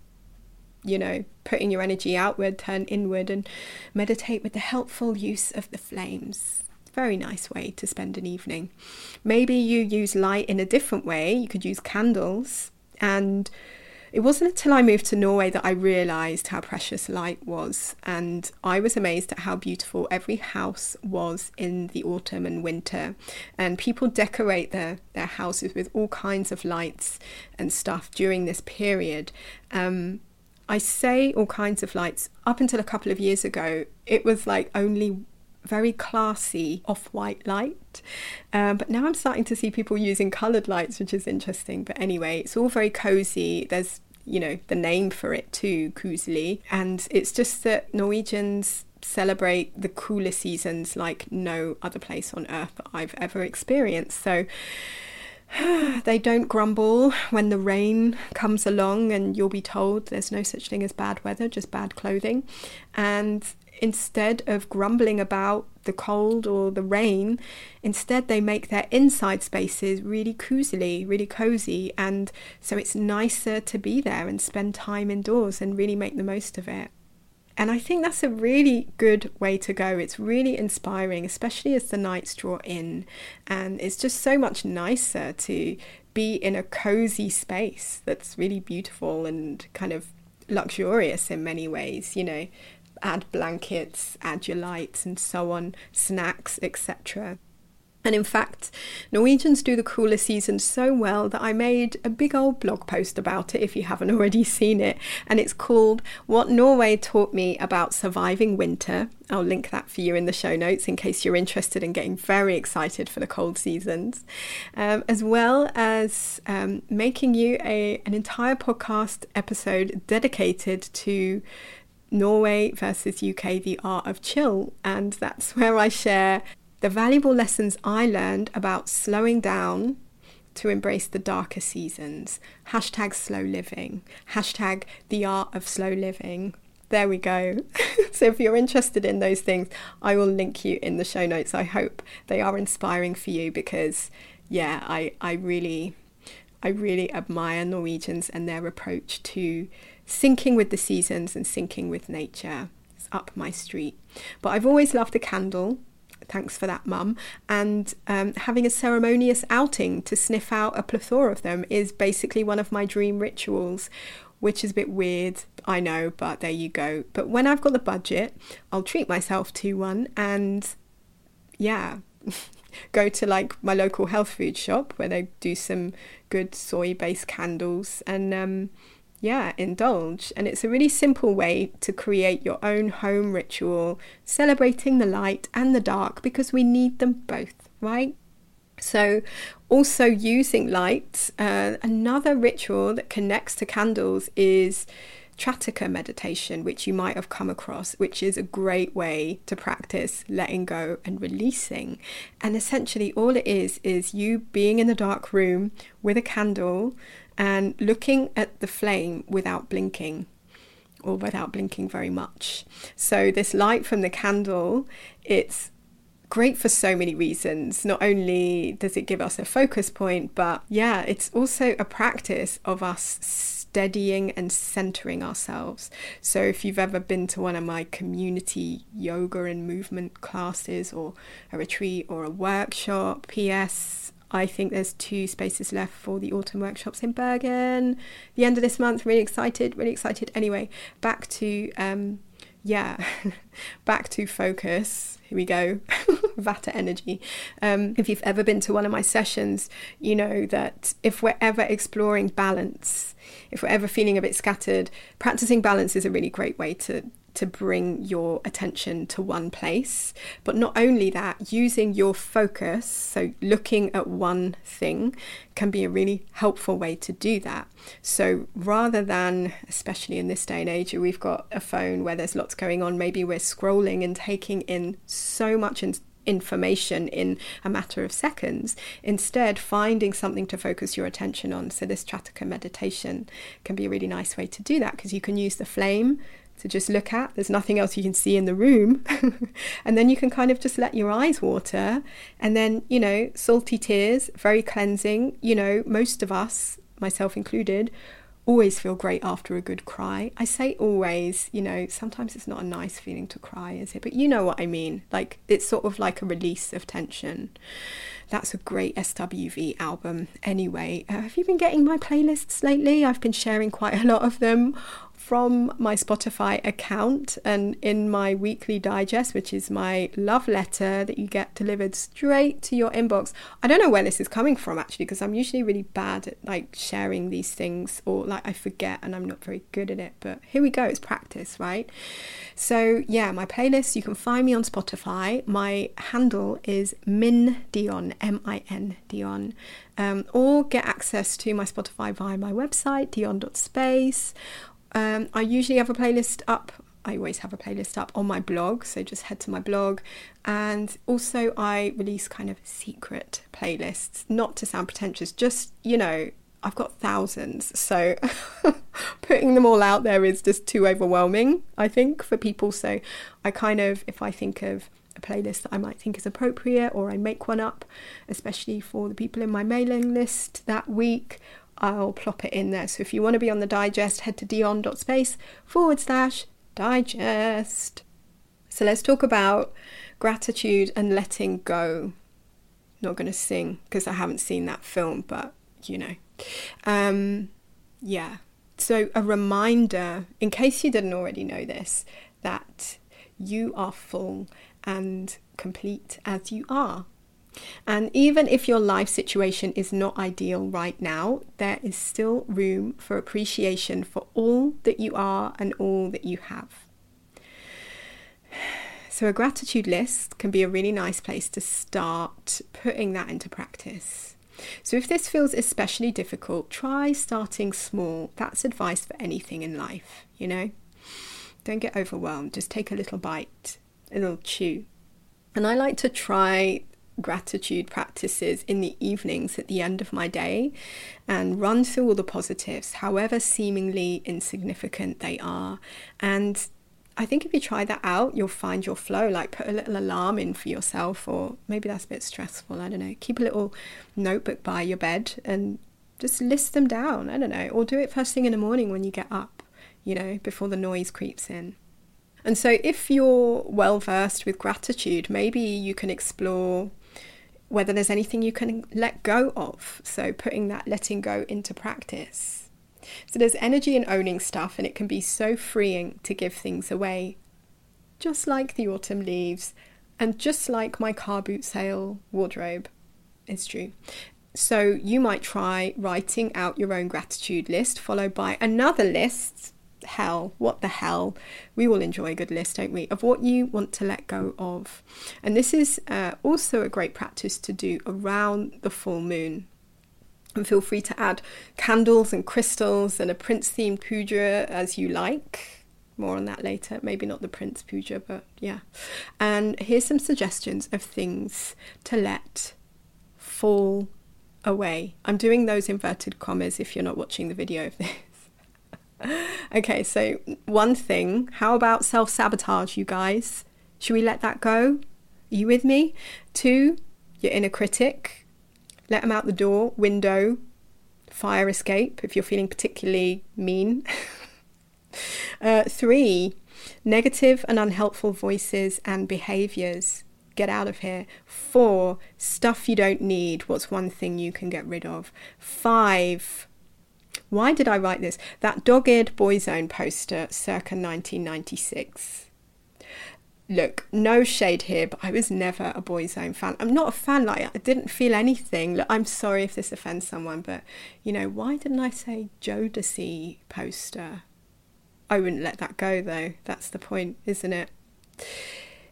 you know, putting your energy outward, turn inward and meditate with the helpful use of the flames. Very nice way to spend an evening. Maybe you use light in a different way. You could use candles. And it wasn't until I moved to Norway that I realised how precious light was. And I was amazed at how beautiful every house was in the autumn and winter. And people decorate their, their houses with all kinds of lights and stuff during this period. Um, I say all kinds of lights. Up until a couple of years ago, it was like only very classy off white light. Um, but now I'm starting to see people using coloured lights, which is interesting. But anyway, it's all very cozy. There's, you know, the name for it too, koselig. And it's just that Norwegians celebrate the cooler seasons like no other place on earth I've ever experienced. So, they don't grumble when the rain comes along and you'll be told there's no such thing as bad weather, just bad clothing. And instead of grumbling about the cold or the rain, instead they make their inside spaces really cozily, really cozy, and so it's nicer to be there and spend time indoors and really make the most of it. And I think that's a really good way to go. It's really inspiring, especially as the nights draw in. And it's just so much nicer to be in a cozy space that's really beautiful and kind of luxurious in many ways, you know, add blankets, add your lights, and so on, snacks, etc. And in fact, Norwegians do the cooler season so well that I made a big old blog post about it if you haven't already seen it. And it's called What Norway Taught Me About Surviving Winter. I'll link that for you in the show notes in case you're interested in getting very excited for the cold seasons, um, as well as um, making you a, an entire podcast episode dedicated to Norway versus UK, the art of chill. And that's where I share the valuable lessons I learned about slowing down to embrace the darker seasons. Hashtag slow living. Hashtag the art of slow living. There we go. so if you're interested in those things, I will link you in the show notes. I hope they are inspiring for you because yeah, I, I really I really admire Norwegians and their approach to syncing with the seasons and syncing with nature. It's up my street. But I've always loved a candle. Thanks for that, Mum. And um, having a ceremonious outing to sniff out a plethora of them is basically one of my dream rituals, which is a bit weird, I know, but there you go. But when I've got the budget, I'll treat myself to one and yeah. go to like my local health food shop where they do some good soy based candles and um, yeah, indulge. And it's a really simple way to create your own home ritual, celebrating the light and the dark because we need them both, right? So, also using light, uh, another ritual that connects to candles is Trataka meditation, which you might have come across, which is a great way to practice letting go and releasing. And essentially, all it is is you being in the dark room with a candle and looking at the flame without blinking or without blinking very much. So this light from the candle, it's great for so many reasons. Not only does it give us a focus point, but yeah, it's also a practice of us steadying and centering ourselves. So, if you've ever been to one of my community yoga and movement classes, or a retreat, or a workshop, P.S. I think there's two spaces left for the autumn workshops in Bergen. The end of this month, really excited, really excited. Anyway, back to um, yeah, back to focus. Here we go, Vata energy. Um, if you've ever been to one of my sessions, you know that if we're ever exploring balance, if we're ever feeling a bit scattered, practicing balance is a really great way to to bring your attention to one place. But not only that, using your focus, so looking at one thing, can be a really helpful way to do that. So rather than, especially in this day and age, we've got a phone where there's lots going on, maybe we're scrolling and taking in so much in- information in a matter of seconds. Instead, finding something to focus your attention on. So, this Trataka meditation can be a really nice way to do that because you can use the flame to just look at. There's nothing else you can see in the room. and then you can kind of just let your eyes water. And then, you know, salty tears, very cleansing. You know, most of us, myself included, always feel great after a good cry. I say always, you know, sometimes it's not a nice feeling to cry, is it? But you know what I mean. Like, it's sort of like a release of tension. That's a great SWV album. Anyway, uh, have you been getting my playlists lately? I've been sharing quite a lot of them from my Spotify account and in my weekly digest, which is my love letter that you get delivered straight to your inbox. I don't know where this is coming from actually, because I'm usually really bad at like sharing these things or like I forget and I'm not very good at it. But here we go, it's practice, right? So, yeah, my playlist, you can find me on Spotify. My handle is Min Dionne, M I N Dionne. Um, or get access to my Spotify via my website, dionne.space um, I usually have a playlist up. I always have a playlist up on my blog, so just head to my blog. And also, I release kind of secret playlists, not to sound pretentious, just, you know, I've got thousands, so putting them all out there is just too overwhelming, I think, for people. So I kind of, if I think of a playlist that I might think is appropriate, or I make one up, especially for the people in my mailing list that week, I'll plop it in there. So if you want to be on the digest, head to dionne.space forward slash digest. So let's talk about gratitude and letting go. Not going to sing because I haven't seen that film, but you know. Um, yeah. So, a reminder, in case you didn't already know this, that you are full and complete as you are. And even if your life situation is not ideal right now, there is still room for appreciation for all that you are and all that you have. So, a gratitude list can be a really nice place to start putting that into practice. So, if this feels especially difficult, try starting small. That's advice for anything in life, you know? Don't get overwhelmed, just take a little bite, a little chew. And I like to try gratitude practices in the evenings at the end of my day and run through all the positives, however seemingly insignificant they are. And I think if you try that out, you'll find your flow. Like put a little alarm in for yourself, or maybe that's a bit stressful. I don't know. Keep a little notebook by your bed and just list them down. I don't know. Or do it first thing in the morning when you get up, you know, before the noise creeps in. And so, if you're well versed with gratitude, maybe you can explore whether there's anything you can let go of. So, putting that letting go into practice. So, there's energy in owning stuff, and it can be so freeing to give things away. Just like the autumn leaves, and just like my car boot sale wardrobe. It's true. So, you might try writing out your own gratitude list, followed by another list hell, what the hell, we all enjoy a good list, don't we, of what you want to let go of. And this is uh, also a great practice to do around the full moon. And feel free to add candles and crystals and a Prince themed puja as you like. More on that later. Maybe not the Prince puja, but yeah. And here's some suggestions of things to let fall away. I'm doing those inverted commas if you're not watching the video of this okay, so one thing, how about self sabotage, you guys? Should we let that go? Are you with me? Two, your inner critic. Let them out the door, window, fire escape if you're feeling particularly mean. uh, three, negative and unhelpful voices and behaviors. Get out of here. Four, stuff you don't need. What's one thing you can get rid of? Five, why did I write this? That dogged Boyzone poster circa 1996 look, no shade here, but I was never a Boyzone fan. I'm not a fan, like, I didn't feel anything. Look, I'm sorry if this offends someone, but, you know, why didn't I say Jodeci poster? I wouldn't let that go, though. That's the point, isn't it?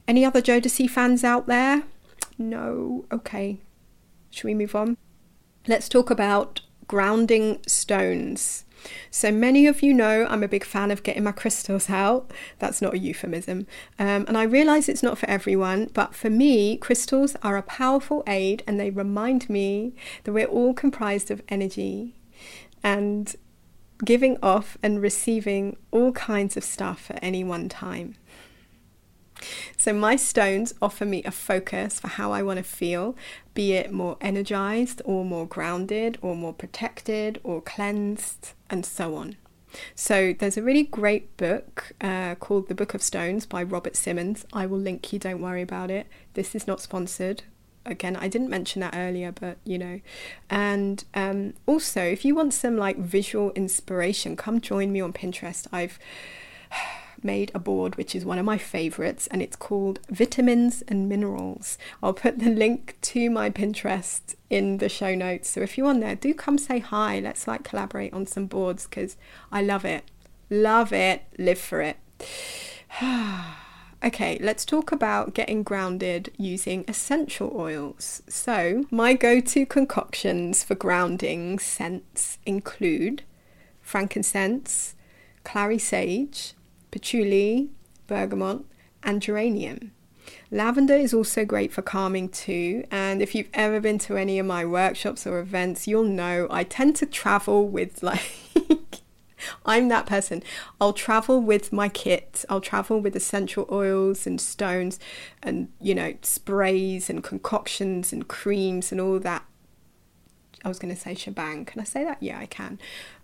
Any other Jodeci fans out there? No? Okay. Should we move on? Let's talk about grounding stones. So many of you know I'm a big fan of getting my crystals out. That's not a euphemism. Um, and I realize it's not for everyone, but for me, crystals are a powerful aid and they remind me that we're all comprised of energy and giving off and receiving all kinds of stuff at any one time. So, my stones offer me a focus for how I want to feel, be it more energized or more grounded or more protected or cleansed, and so on. So, there's a really great book uh, called The Book of Stones by Robert Simmons. I will link you, don't worry about it. This is not sponsored. Again, I didn't mention that earlier, but you know. And um, also, if you want some like visual inspiration, come join me on Pinterest. I've made a board which is one of my favorites and it's called Vitamins and Minerals. I'll put the link to my Pinterest in the show notes. So if you're on there, do come say hi. Let's like collaborate on some boards because I love it. Love it. Live for it. Okay, let's talk about getting grounded using essential oils. So, my go to concoctions for grounding scents include frankincense, clary sage, patchouli, bergamot, and geranium. Lavender is also great for calming too, and if you've ever been to any of my workshops or events, you'll know I tend to travel with like I'm that person. I'll travel with my kit. I'll travel with essential oils and stones and, you know, sprays and concoctions and creams and all that I was going to say shebang. Can I say that? Yeah, I can.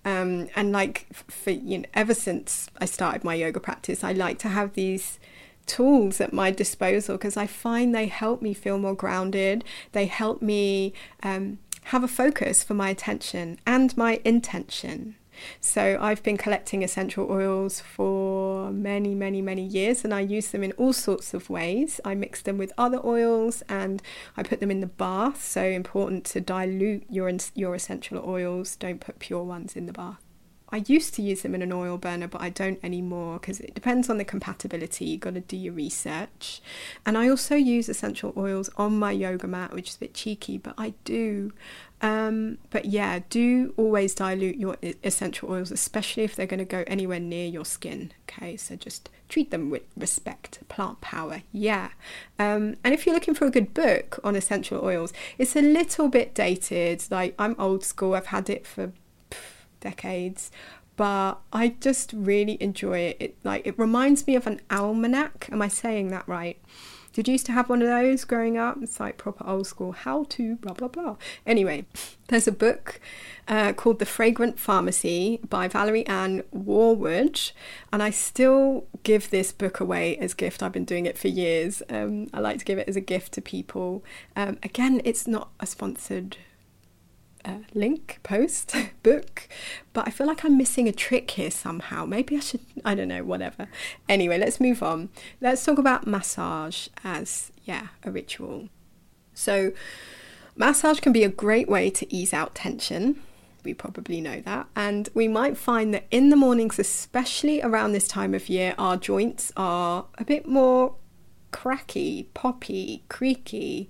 Um, and like for you know, ever since I started my yoga practice, I like to have these tools at my disposal because I find they help me feel more grounded. They help me um, have a focus for my attention and my intention. So I've been collecting essential oils for many, many, many years and I use them in all sorts of ways. I mix them with other oils and I put them in the bath. So important to dilute your your essential oils. Don't put pure ones in the bath. I used to use them in an oil burner, but I don't anymore because it depends on the compatibility. You've got to do your research. And I also use essential oils on my yoga mat, which is a bit cheeky, but I do. Um, but yeah, do always dilute your essential oils, especially if they're going to go anywhere near your skin. Okay, so just treat them with respect. Plant power, yeah. Um, and if you're looking for a good book on essential oils, it's a little bit dated. Like I'm old school, I've had it for decades but I just really enjoy it. It like it reminds me of an almanac. Am I saying that right? Did you used to have one of those growing up? It's like proper old school how to blah blah blah. Anyway, there's a book uh, called The Fragrant Pharmacy by Valerie Ann Worwood, and I still give this book away as gift. I've been doing it for years. Um, I like to give it as a gift to people. Um, again, it's not a sponsored uh, link, post, book, but I feel like I'm missing a trick here somehow. Maybe I should, I don't know, whatever. Anyway, let's move on. Let's talk about massage as, yeah, a ritual. So, massage can be a great way to ease out tension. We probably know that. And we might find that in the mornings, especially around this time of year, our joints are a bit more cracky, poppy, creaky,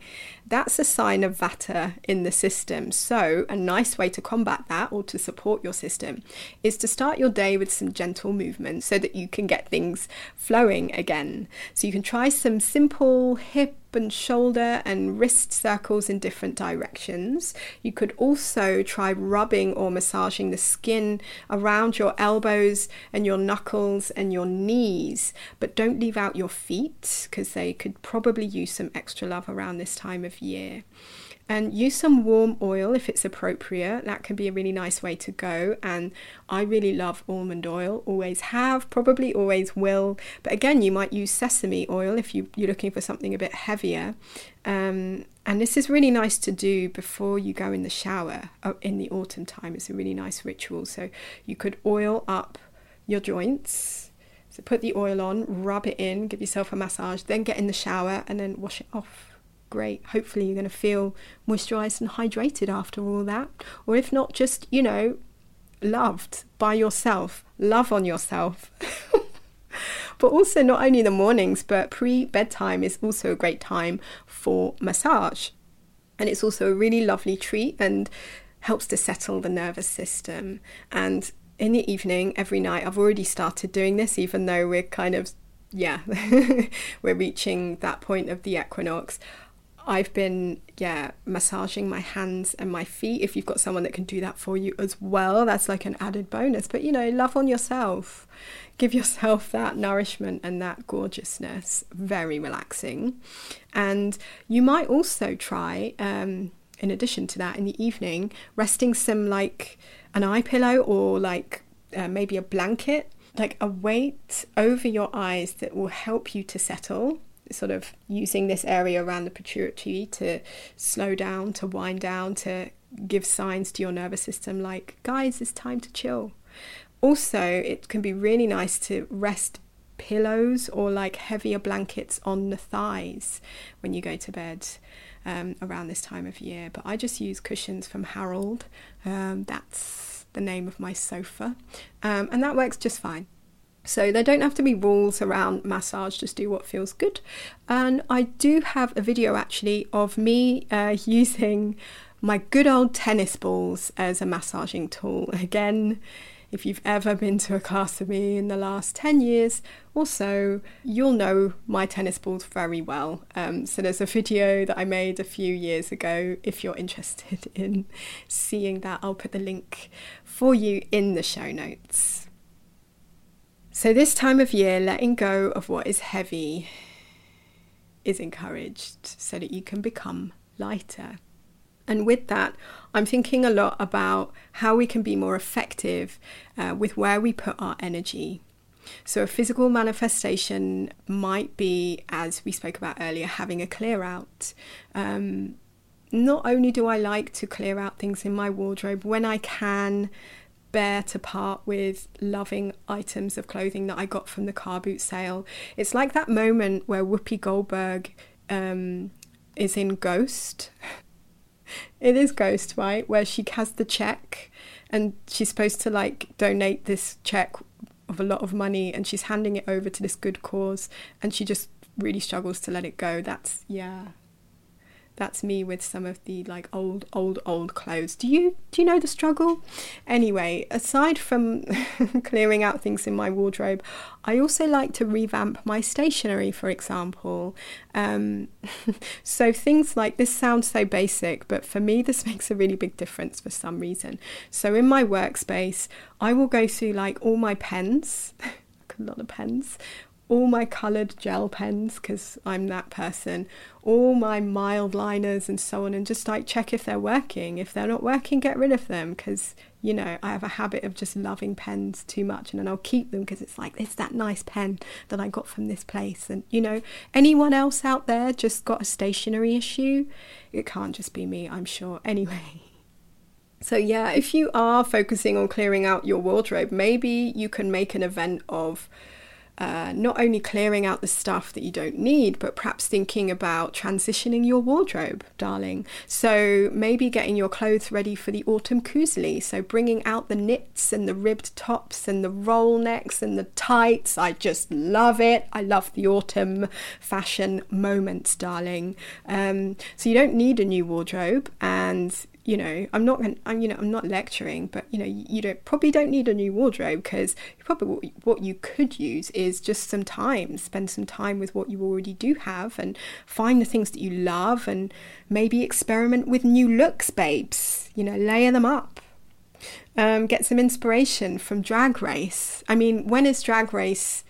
that's a sign of vata in the system. So, a nice way to combat that or to support your system is to start your day with some gentle movement so that you can get things flowing again. So, you can try some simple hip and shoulder and wrist circles in different directions. You could also try rubbing or massaging the skin around your elbows and your knuckles and your knees, but don't leave out your feet because they could probably use some extra love around this time of year and use some warm oil if it's appropriate. That can be a really nice way to go. And I really love almond oil, always have, probably always will. But again, you might use sesame oil if you, you're looking for something a bit heavier. Um, and this is really nice to do before you go in the shower uh, in the autumn time. It's a really nice ritual. So you could oil up your joints. So put the oil on, rub it in, give yourself a massage, then get in the shower and then wash it off great. Hopefully, you're going to feel moisturized and hydrated after all that. Or if not, just, you know, loved by yourself. Love on yourself. but also, not only the mornings, but pre bedtime is also a great time for massage. And it's also a really lovely treat and helps to settle the nervous system. And in the evening, every night, I've already started doing this, even though we're kind of yeah, we're reaching that point of the equinox. I've been, yeah, massaging my hands and my feet. If you've got someone that can do that for you as well, that's like an added bonus. But, you know, love on yourself. Give yourself that nourishment and that gorgeousness. Very relaxing. And you might also try, um, in addition to that, in the evening, resting some like an eye pillow or like uh, maybe a blanket, like a weight over your eyes that will help you to settle sort of using this area around the pituitary to slow down, to wind down, to give signs to your nervous system like, guys, it's time to chill. Also, it can be really nice to rest pillows or like heavier blankets on the thighs when you go to bed um, around this time of year. But I just use cushions from Harold. Um, that's the name of my sofa, um, and that works just fine. So there don't have to be rules around massage, just do what feels good. And I do have a video actually of me uh, using my good old tennis balls as a massaging tool. Again, if you've ever been to a class with me in the last 10 years or so, you'll know my tennis balls very well. Um, so there's a video that I made a few years ago. If you're interested in seeing that, I'll put the link for you in the show notes. So, this time of year, letting go of what is heavy is encouraged so that you can become lighter. And with that, I'm thinking a lot about how we can be more effective uh, with where we put our energy. So, a physical manifestation might be, as we spoke about earlier, having a clear out. Um, not only do I like to clear out things in my wardrobe when I can, bear to part with loving items of clothing that I got from the car boot sale. It's like that moment where Whoopi Goldberg um, is in Ghost. it is Ghost, right? Where she has the check and she's supposed to like donate this check of a lot of money and she's handing it over to this good cause and she just really struggles to let it go. That's, yeah, that's me with some of the like old old old clothes. Do you do you know the struggle? Anyway aside from clearing out things in my wardrobe i also like to revamp my stationery for example. Um, so things like this sounds so basic but for me this makes a really big difference for some reason. So in my workspace i will go through like all my pens. A lot of pens all my coloured gel pens because I'm that person, all my Mildliners and so on, and just like check if they're working. If they're not working, get rid of them because you know I have a habit of just loving pens too much, and then I'll keep them because it's like it's that nice pen that I got from this place. And you know, anyone else out there just got a stationery issue? It can't just be me, I'm sure. Anyway. So, yeah, if you are focusing on clearing out your wardrobe, maybe you can make an event of uh, not only clearing out the stuff that you don't need, but perhaps thinking about transitioning your wardrobe, darling. So maybe getting your clothes ready for the autumn koselig. So bringing out the knits and the ribbed tops and the roll necks and the tights. I just love it. I love the autumn fashion moments, darling. Um, so you don't need a new wardrobe and you know, I'm not, I'm, you know, I'm not lecturing, but you know, you don't probably don't need a new wardrobe because probably what you could use is just some time, spend some time with what you already do have, and find the things that you love, and maybe experiment with new looks, babes. You know, layer them up. Um, get some inspiration from Drag Race. I mean, when is Drag Race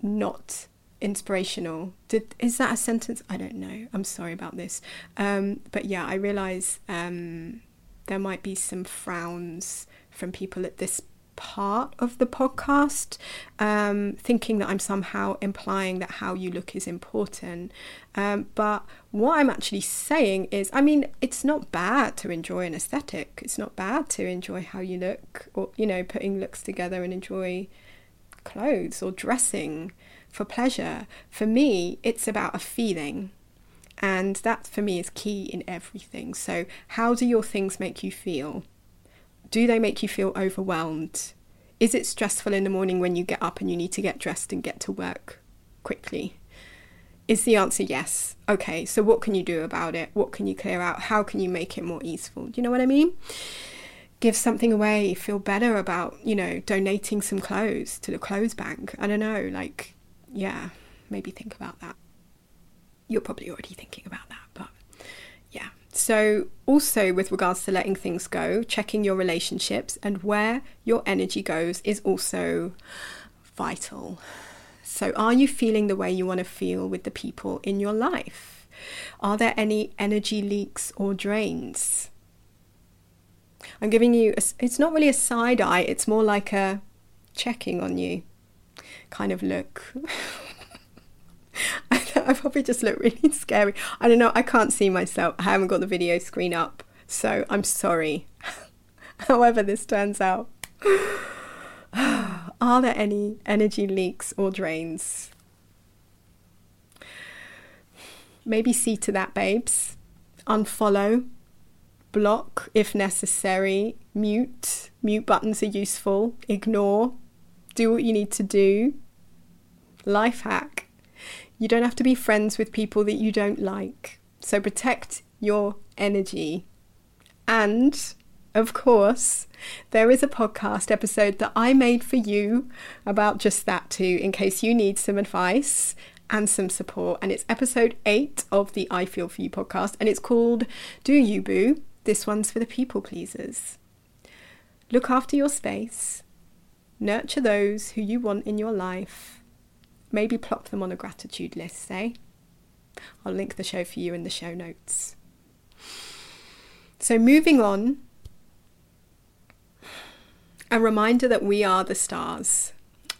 not inspirational. Did is that a sentence? I don't know. I'm sorry about this. Um, but yeah, I realise um, there might be some frowns from people at this part of the podcast, um, thinking that I'm somehow implying that how you look is important. Um, but what I'm actually saying is, I mean, it's not bad to enjoy an aesthetic. It's not bad to enjoy how you look, or you know, putting looks together and enjoy clothes or dressing for pleasure. For me, it's about a feeling. And that for me is key in everything. So, how do your things make you feel? Do they make you feel overwhelmed? Is it stressful in the morning when you get up and you need to get dressed and get to work quickly? Is the answer yes? Okay, so what can you do about it? What can you clear out? How can you make it more easeful? Do you know what I mean? Give something away, feel better about, you know, donating some clothes to the clothes bank. I don't know, like yeah, maybe think about that. You're probably already thinking about that, but yeah. So, also with regards to letting things go, checking your relationships and where your energy goes is also vital. So, are you feeling the way you want to feel with the people in your life? Are there any energy leaks or drains? I'm giving you, a, it's not really a side eye, it's more like a checking on you kind of look. I probably just look really scary. I don't know, I can't see myself. I haven't got the video screen up, so I'm sorry. However, this turns out. Are there any energy leaks or drains? Maybe see to that, babes. Unfollow, block if necessary, mute. Mute buttons are useful. Ignore do what you need to do. Life hack. You don't have to be friends with people that you don't like. So protect your energy. And of course, there is a podcast episode that I made for you about just that too, in case you need some advice and some support. And it's episode eight of the I Feel For You podcast, and it's called Do You Boo? This one's for the people pleasers. Look after your space, Nurture those who you want in your life. Maybe plop them on a gratitude list, say. I'll link the show for you in the show notes. So, moving on, a reminder that we are the stars.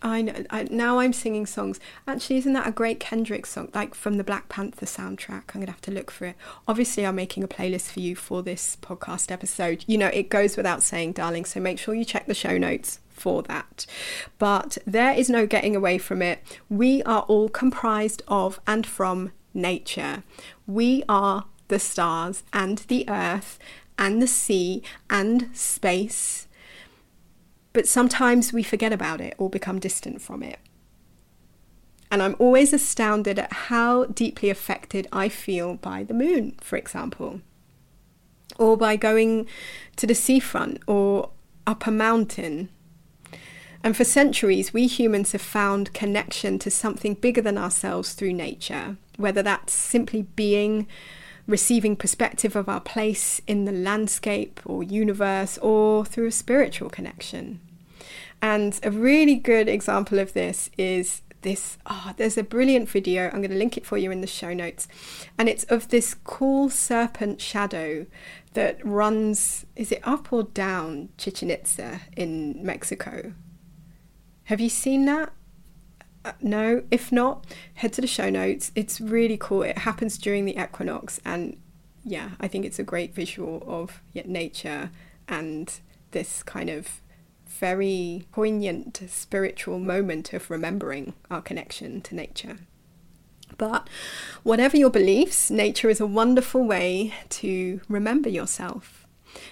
I know. I, now I'm singing songs. Actually, isn't that a great Kendrick song, like from the Black Panther soundtrack? I'm gonna have to look for it. Obviously, I'm making a playlist for you for this podcast episode. You know, it goes without saying, darling. So make sure you check the show notes for that. But there is no getting away from it. We are all comprised of and from nature. We are the stars and the earth and the sea and space but sometimes we forget about it or become distant from it. And I'm always astounded at how deeply affected I feel by the moon, for example, or by going to the seafront or up a mountain. And for centuries, we humans have found connection to something bigger than ourselves through nature, whether that's simply being, receiving perspective of our place in the landscape or universe, or through a spiritual connection. And a really good example of this is this oh, there's a brilliant video. I'm going to link it for you in the show notes. And it's of this cool serpent shadow that runs, is it up or down Chichen Itza in Mexico? Have you seen that? Uh, no, if not, head to the show notes. It's really cool. It happens during the equinox, and yeah, I think it's a great visual of yeah, nature and this kind of very poignant spiritual moment of remembering our connection to nature. But whatever your beliefs, nature is a wonderful way to remember yourself,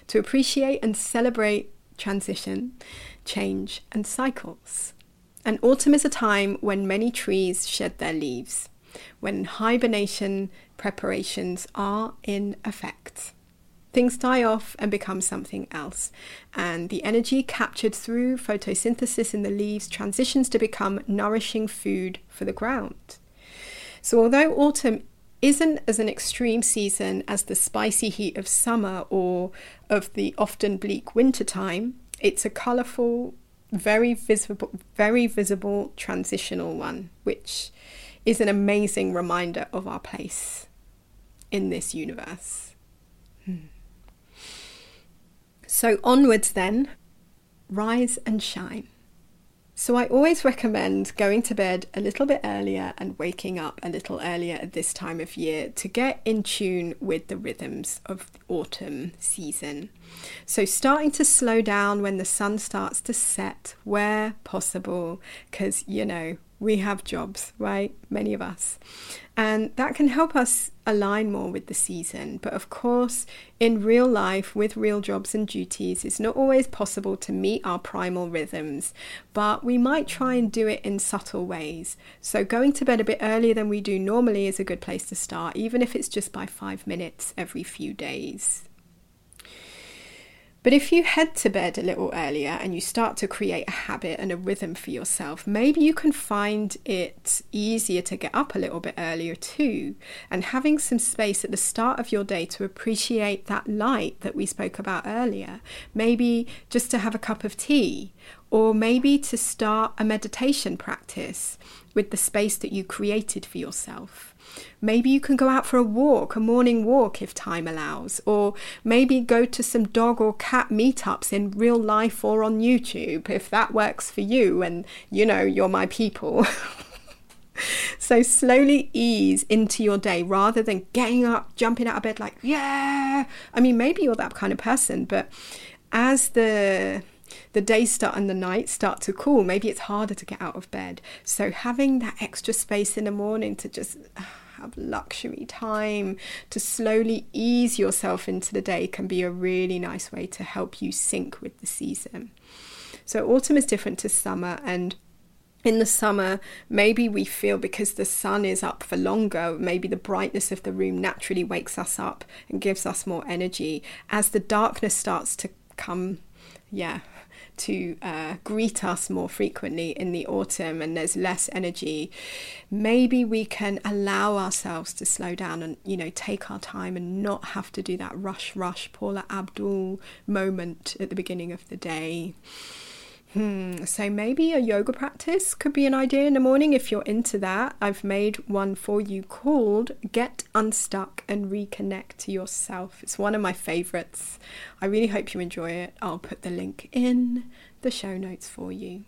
to appreciate and celebrate transition, change, and cycles. And autumn is a time when many trees shed their leaves, when hibernation preparations are in effect. Things die off and become something else. And the energy captured through photosynthesis in the leaves transitions to become nourishing food for the ground. So, although autumn isn't as an extreme season as the spicy heat of summer or of the often bleak winter time, it's a colourful, very visible, very visible transitional one, which is an amazing reminder of our place in this universe. Hmm. So, onwards then, rise and shine. So, I always recommend going to bed a little bit earlier and waking up a little earlier at this time of year to get in tune with the rhythms of the autumn season. So, starting to slow down when the sun starts to set where possible, because you know, we have jobs, right? Many of us. And that can help us align more with the season. But of course, in real life, with real jobs and duties, it's not always possible to meet our primal rhythms, but we might try and do it in subtle ways. So, going to bed a bit earlier than we do normally is a good place to start, even if it's just by five minutes every few days. But if you head to bed a little earlier and you start to create a habit and a rhythm for yourself, maybe you can find it easier to get up a little bit earlier too. And having some space at the start of your day to appreciate that light that we spoke about earlier, maybe just to have a cup of tea, or maybe to start a meditation practice with the space that you created for yourself. Maybe you can go out for a walk, a morning walk if time allows, or maybe go to some dog or cat meetups in real life or on YouTube if that works for you and you know you're my people. so slowly ease into your day rather than getting up, jumping out of bed like, yeah. I mean, maybe you're that kind of person, but as the the days start and the nights start to cool, maybe it's harder to get out of bed. So having that extra space in the morning to just have luxury time to slowly ease yourself into the day can be a really nice way to help you sync with the season. So, autumn is different to summer, and in the summer, maybe we feel because the sun is up for longer, maybe the brightness of the room naturally wakes us up and gives us more energy. As the darkness starts to come, yeah, to uh, greet us more frequently in the autumn and there's less energy, maybe we can allow ourselves to slow down and, you know, take our time and not have to do that rush, rush Paula Abdul moment at the beginning of the day. Hmm, so maybe a yoga practice could be an idea in the morning if you're into that. I've made one for you called Get Unstuck and Reconnect to Yourself. It's one of my favorites. I really hope you enjoy it. I'll put the link in the show notes for you.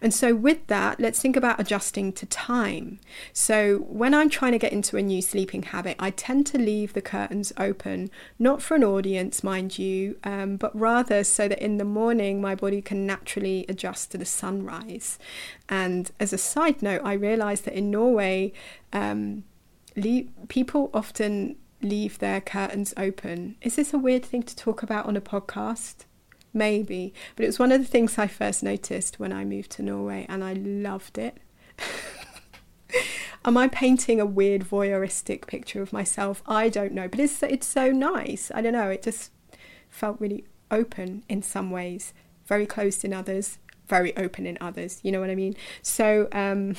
And so, with that, let's think about adjusting to time. So, when I'm trying to get into a new sleeping habit, I tend to leave the curtains open, not for an audience, mind you, um, but rather so that in the morning my body can naturally adjust to the sunrise. And as a side note, I realized that in Norway, um, le- people often leave their curtains open. Is this a weird thing to talk about on a podcast? Maybe. But it was one of the things I first noticed when I moved to Norway, and I loved it. Am I painting a weird voyeuristic picture of myself? I don't know, but it's it's so nice. I don't know. It just felt really open in some ways, very closed in others, very open in others. You know what I mean? So um,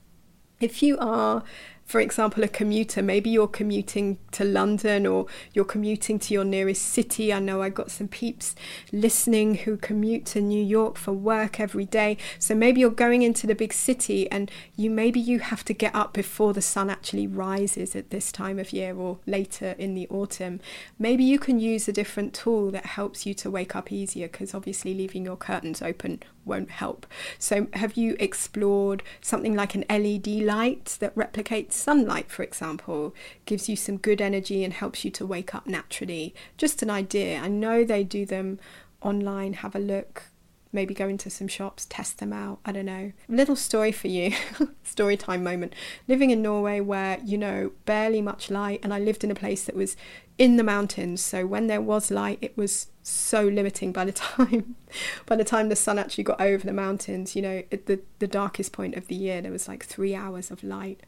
if you are for example, a commuter, maybe you're commuting to London or you're commuting to your nearest city. I know I got some peeps listening who commute to New York for work every day. So maybe you're going into the big city and you maybe you have to get up before the sun actually rises at this time of year or later in the autumn. Maybe you can use a different tool that helps you to wake up easier because obviously leaving your curtains open won't help. So have you explored something like an LED light that replicates sunlight, for example, gives you some good energy and helps you to wake up naturally. Just an idea. I know they do them online. Have a look. Maybe go into some shops, test them out. I don't know. Little story for you, story time moment. Living in Norway, where you know barely much light, and I lived in a place that was in the mountains. So when there was light, it was so limiting. By the time, by the time the sun actually got over the mountains, you know, at the the darkest point of the year, there was like three hours of light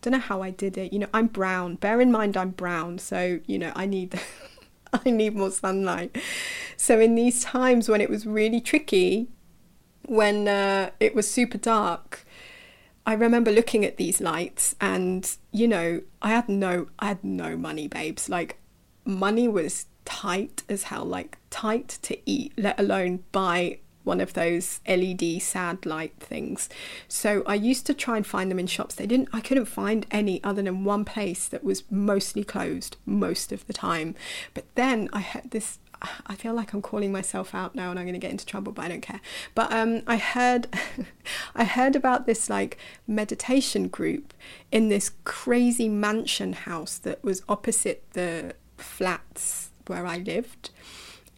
don't know how I did it. You know, I'm brown. Bear in mind I'm brown, so you know, I need I need more sunlight. So in these times when it was really tricky, when uh, it was super dark, I remember looking at these lights and you know, I had no I had no money, babes. Like money was tight as hell, like tight to eat, let alone buy one of those LED sad light things. So I used to try and find them in shops. They didn't I couldn't find any other than one place that was mostly closed most of the time. But then I had this I feel like I'm calling myself out now and I'm going to get into trouble, but I don't care. But um, I heard, I heard about this like meditation group in this crazy mansion house that was opposite the flats where I lived,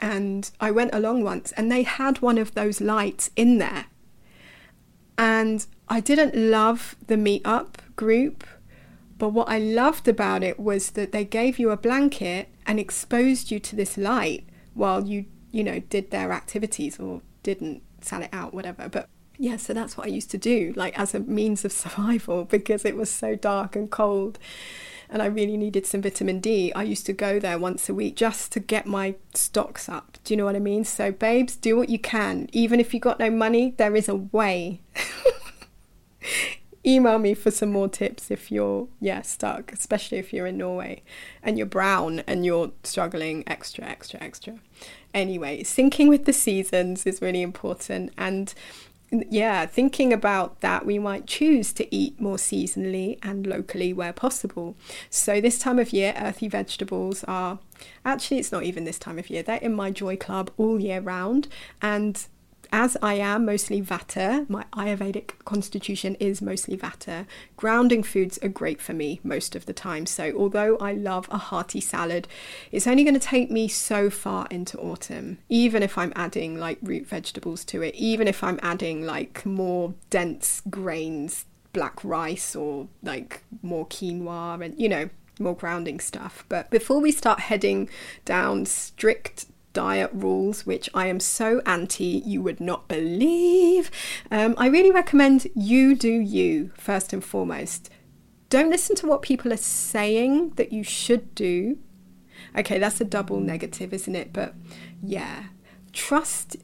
and I went along once, and they had one of those lights in there, and I didn't love the meetup group. But what I loved about it was that they gave you a blanket and exposed you to this light while you, you know, did their activities or didn't sell it out, whatever. But yeah, so that's what I used to do, like as a means of survival because it was so dark and cold and I really needed some vitamin D. I used to go there once a week just to get my stocks up. Do you know what I mean? So, babes, do what you can. Even if you got no money, there is a way. email me for some more tips if you're yeah stuck especially if you're in norway and you're brown and you're struggling extra extra extra anyway syncing with the seasons is really important and yeah thinking about that we might choose to eat more seasonally and locally where possible. So this time of year earthy vegetables are actually it's not even this time of year they're in my joy club all year round. And as I am mostly Vata, my Ayurvedic constitution is mostly Vata, grounding foods are great for me most of the time. So, although I love a hearty salad, it's only going to take me so far into autumn, even if I'm adding like root vegetables to it, even if I'm adding like more dense grains, black rice, or like more quinoa, and you know, more grounding stuff. But before we start heading down strict diet rules, which I am so anti, you would not believe. Um, I really recommend you do you first and foremost. Don't listen to what people are saying that you should do. Okay, that's a double negative, isn't it? But yeah, trust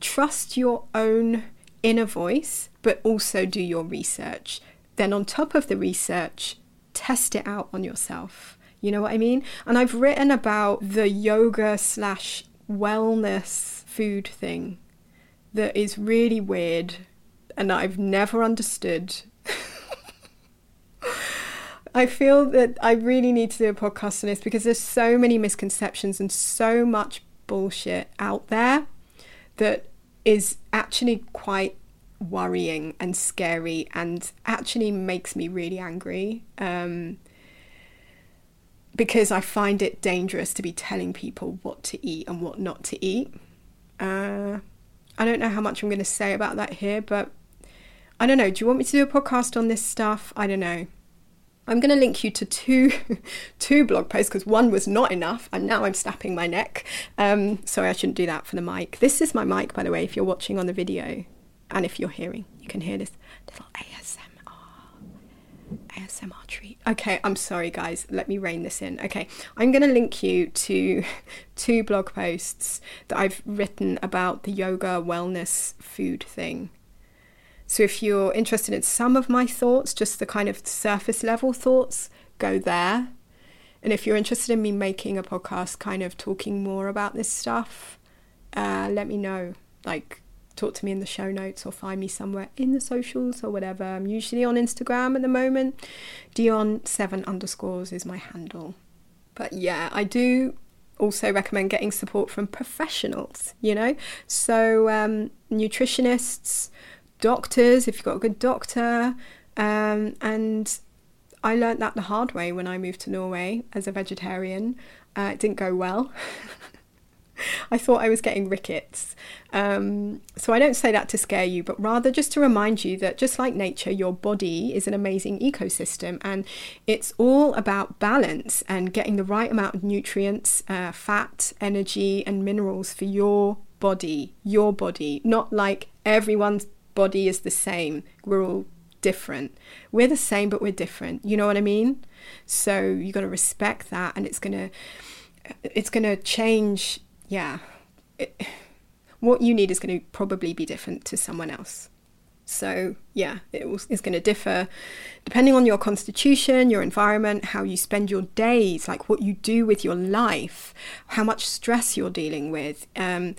trust your own inner voice, but also do your research. Then on top of the research, test it out on yourself. You know what I mean? And I've written about the yoga slash wellness food thing that is really weird and I've never understood. I feel that I really need to do a podcast on this because there's so many misconceptions and so much bullshit out there that is actually quite worrying and scary and actually makes me really angry. Um, because I find it dangerous to be telling people what to eat and what not to eat. Uh, I don't know how much I'm going to say about that here, but I don't know. Do you want me to do a podcast on this stuff? I don't know. I'm going to link you to two, two blog posts because one was not enough, and now I'm snapping my neck. Um, sorry, I shouldn't do that for the mic. This is my mic, by the way. If you're watching on the video, and if you're hearing, you can hear this little ASMR. ASMR treat. Okay, I'm sorry, guys. Let me rein this in. Okay, I'm going to link you to two blog posts that I've written about the yoga wellness food thing. So if you're interested in some of my thoughts, just the kind of surface level thoughts, go there. And if you're interested in me making a podcast kind of talking more about this stuff, uh, let me know. Like, talk to me in the show notes or find me somewhere in the socials or whatever. I'm usually on Instagram at the moment. Dion7 underscores is my handle. But yeah, I do also recommend getting support from professionals, you know? So, um, nutritionists, doctors, if you've got a good doctor. Um, and I learned that the hard way when I moved to Norway as a vegetarian. Uh, it didn't go well. I thought I was getting rickets. Um, so I don't say that to scare you, but rather just to remind you that just like nature, your body is an amazing ecosystem and it's all about balance and getting the right amount of nutrients, uh, fat, energy, and minerals for your body, your body, not like everyone's body is the same. We're all different. We're the same, but we're different. You know what I mean? So you've got to respect that, and it's gonna it's gonna change. Yeah, it, what you need is going to probably be different to someone else. So, yeah, it is going to differ depending on your constitution, your environment, how you spend your days, like what you do with your life, how much stress you're dealing with, um,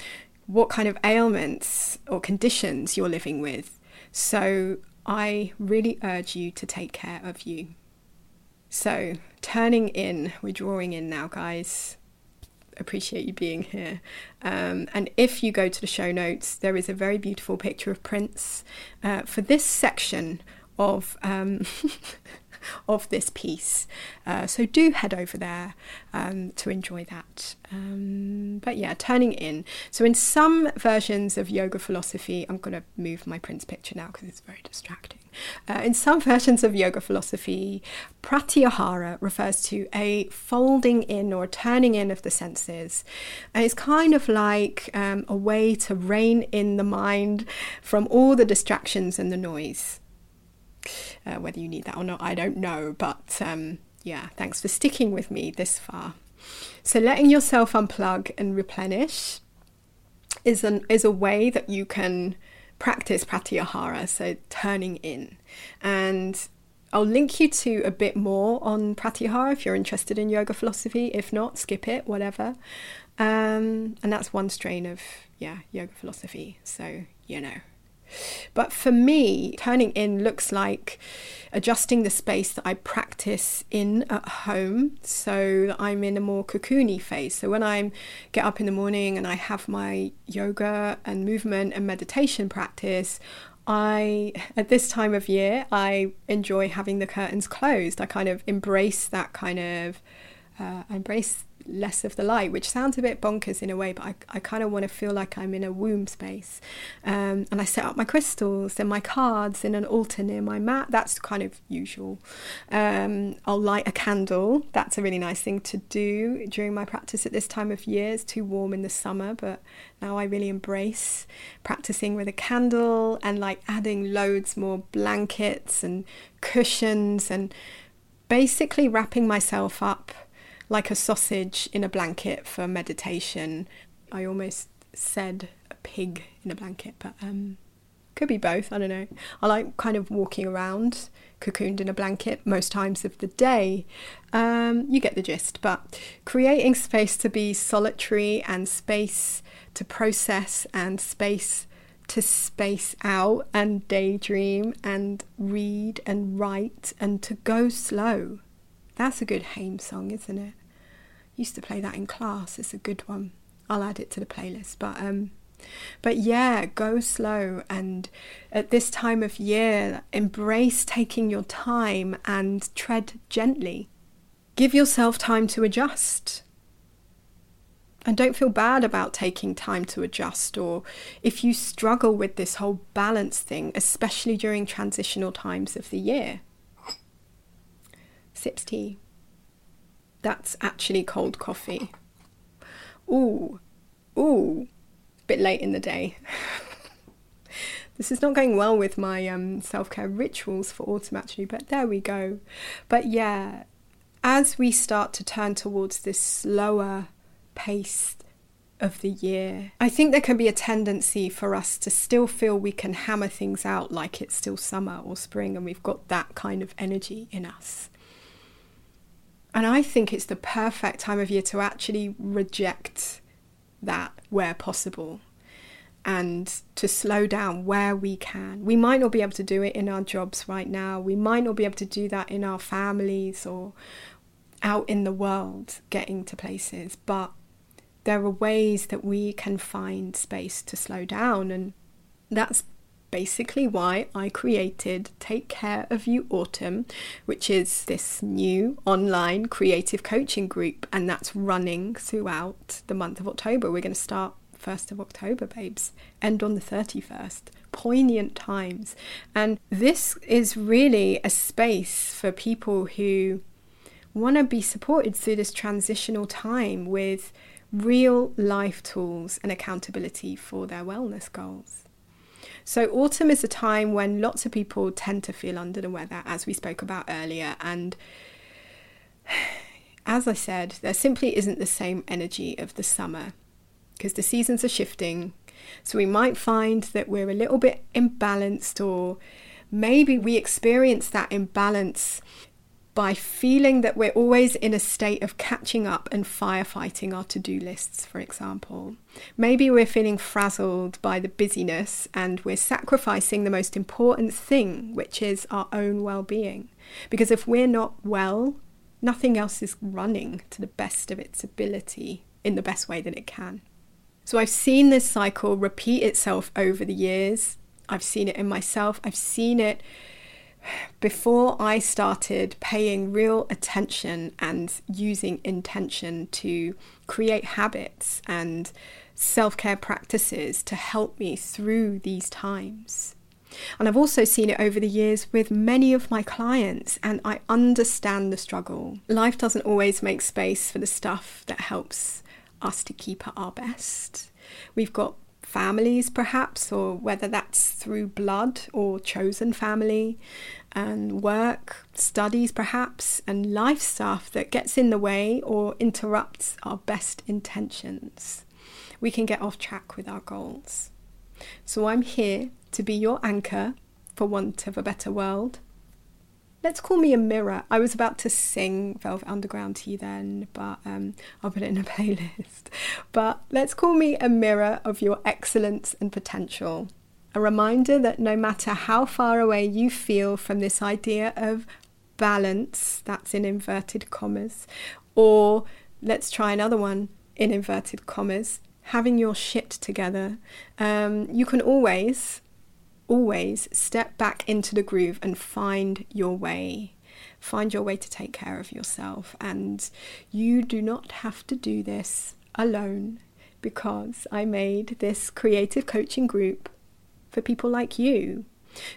what kind of ailments or conditions you're living with. So, I really urge you to take care of you. So, turning in, we're drawing in now, guys appreciate you being here. Um, and if you go to the show notes, there is a very beautiful picture of Prince uh, for this section of um, of this piece. Uh, so do head over there um, to enjoy that. Um, but yeah, turning in. So in some versions of yoga philosophy, I'm going to move my Prince picture now because it's very distracting. Uh, in some versions of yoga philosophy, pratyahara refers to a folding in or turning in of the senses. And it's kind of like um, a way to rein in the mind from all the distractions and the noise. Uh, whether you need that or not, I don't know. But um, yeah, thanks for sticking with me this far. So, letting yourself unplug and replenish is an is a way that you can practice pratyahara, so turning in. And I'll link you to a bit more on pratyahara if you're interested in yoga philosophy. If not, skip it, whatever. Um, and that's one strain of yeah yoga philosophy. So you know. But for me, turning in looks like adjusting the space that I practice in at home so that I'm in a more cocoony phase. So when I get up in the morning and I have my yoga and movement and meditation practice, I, at this time of year, I enjoy having the curtains closed. I kind of embrace that kind of, uh, embrace less of the light, which sounds a bit bonkers in a way, but I, I kind of want to feel like I'm in a womb space. Um, and I set up my crystals and my cards in an altar near my mat. That's kind of usual. Um, I'll light a candle. That's a really nice thing to do during my practice at this time of year. It's too warm in the summer, but now I really embrace practicing with a candle and like adding loads more blankets and cushions and basically wrapping myself up like a sausage in a blanket for meditation. I almost said a pig in a blanket, but um, could be both. I don't know. I like kind of walking around cocooned in a blanket most times of the day. Um, you get the gist. But creating space to be solitary and space to process and space to space out and daydream and read and write and to go slow. That's a good Haim song, isn't it? Used to play that in class. It's a good one. I'll add it to the playlist. But um, but yeah, go slow and at this time of year, embrace taking your time and tread gently. Give yourself time to adjust. And don't feel bad about taking time to adjust, or if you struggle with this whole balance thing, especially during transitional times of the year. Sips tea. That's actually cold coffee. Ooh, ooh, bit late in the day. this is not going well with my um, self care rituals for autumn, actually, but there we go. But yeah, as we start to turn towards this slower pace of the year, I think there can be a tendency for us to still feel we can hammer things out like it's still summer or spring and we've got that kind of energy in us. And I think it's the perfect time of year to actually reject that where possible and to slow down where we can. We might not be able to do it in our jobs right now. We might not be able to do that in our families or out in the world getting to places, but there are ways that we can find space to slow down and that's basically why I created Take Care of You Autumn, which is this new online creative coaching group, and that's running throughout the month of October. We're going to start 1st of October, babes, end on the 31st. Poignant times. And this is really a space for people who want to be supported through this transitional time with real life tools and accountability for their wellness goals. So, autumn is a time when lots of people tend to feel under the weather, as we spoke about earlier. And as I said, there simply isn't the same energy of the summer because the seasons are shifting. So, we might find that we're a little bit imbalanced, or maybe we experience that imbalance by feeling that we're always in a state of catching up and firefighting our to do lists, for example. Maybe we're feeling frazzled by the busyness and we're sacrificing the most important thing, which is our own well being. Because if we're not well, nothing else is running to the best of its ability in the best way that it can. So I've seen this cycle repeat itself over the years. I've seen it in myself. I've seen it before I started paying real attention and using intention to create habits and self care practices to help me through these times. And I've also seen it over the years with many of my clients, and I understand the struggle. Life doesn't always make space for the stuff that helps us to keep at our best. We've got families, perhaps, or whether that's through blood or chosen family, and work, studies, perhaps, and life stuff that gets in the way or interrupts our best intentions. We can get off track with our goals. So I'm here to be your anchor, for want of a better world, Let's call me a mirror. I was about to sing Velvet Underground to you then, but um, I'll put it in a playlist. But let's call me a mirror of your excellence and potential. A reminder that no matter how far away you feel from this idea of balance, that's in inverted commas, or let's try another one in inverted commas, having your shit together, um, you can always always step back into the groove and find your way. Find your way to take care of yourself. And you do not have to do this alone because I made this creative coaching group for people like you.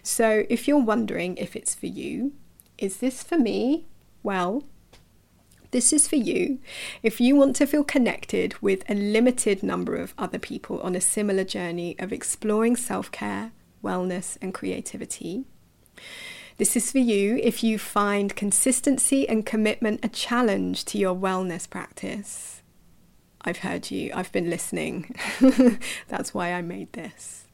So if you're wondering if it's for you, is this for me? Well, this is for you if you want to feel connected with a limited number of other people on a similar journey of exploring self care wellness, and creativity. This is for you if you find consistency and commitment a challenge to your wellness practice. I've heard you, I've been listening. That's why I made this.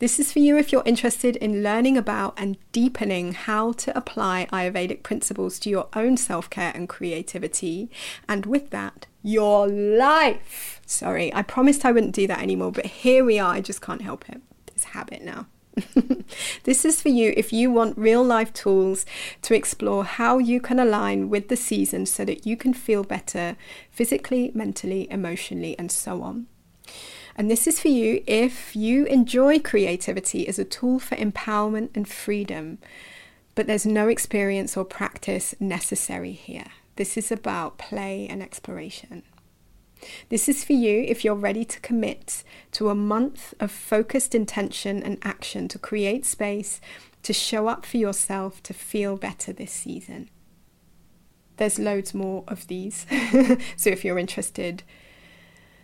This is for you if you're interested in learning about and deepening how to apply Ayurvedic principles to your own self care and creativity, and with that, your life. Sorry, I promised I wouldn't do that anymore, but here we are. I just can't help it. It's habit now. this is for you if you want real life tools to explore how you can align with the season so that you can feel better physically, mentally, emotionally, and so on. And this is for you if you enjoy creativity as a tool for empowerment and freedom, but there's no experience or practice necessary here. This is about play and exploration. This is for you if you're ready to commit to a month of focused intention and action to create space to show up for yourself to feel better this season. There's loads more of these. so if you're interested,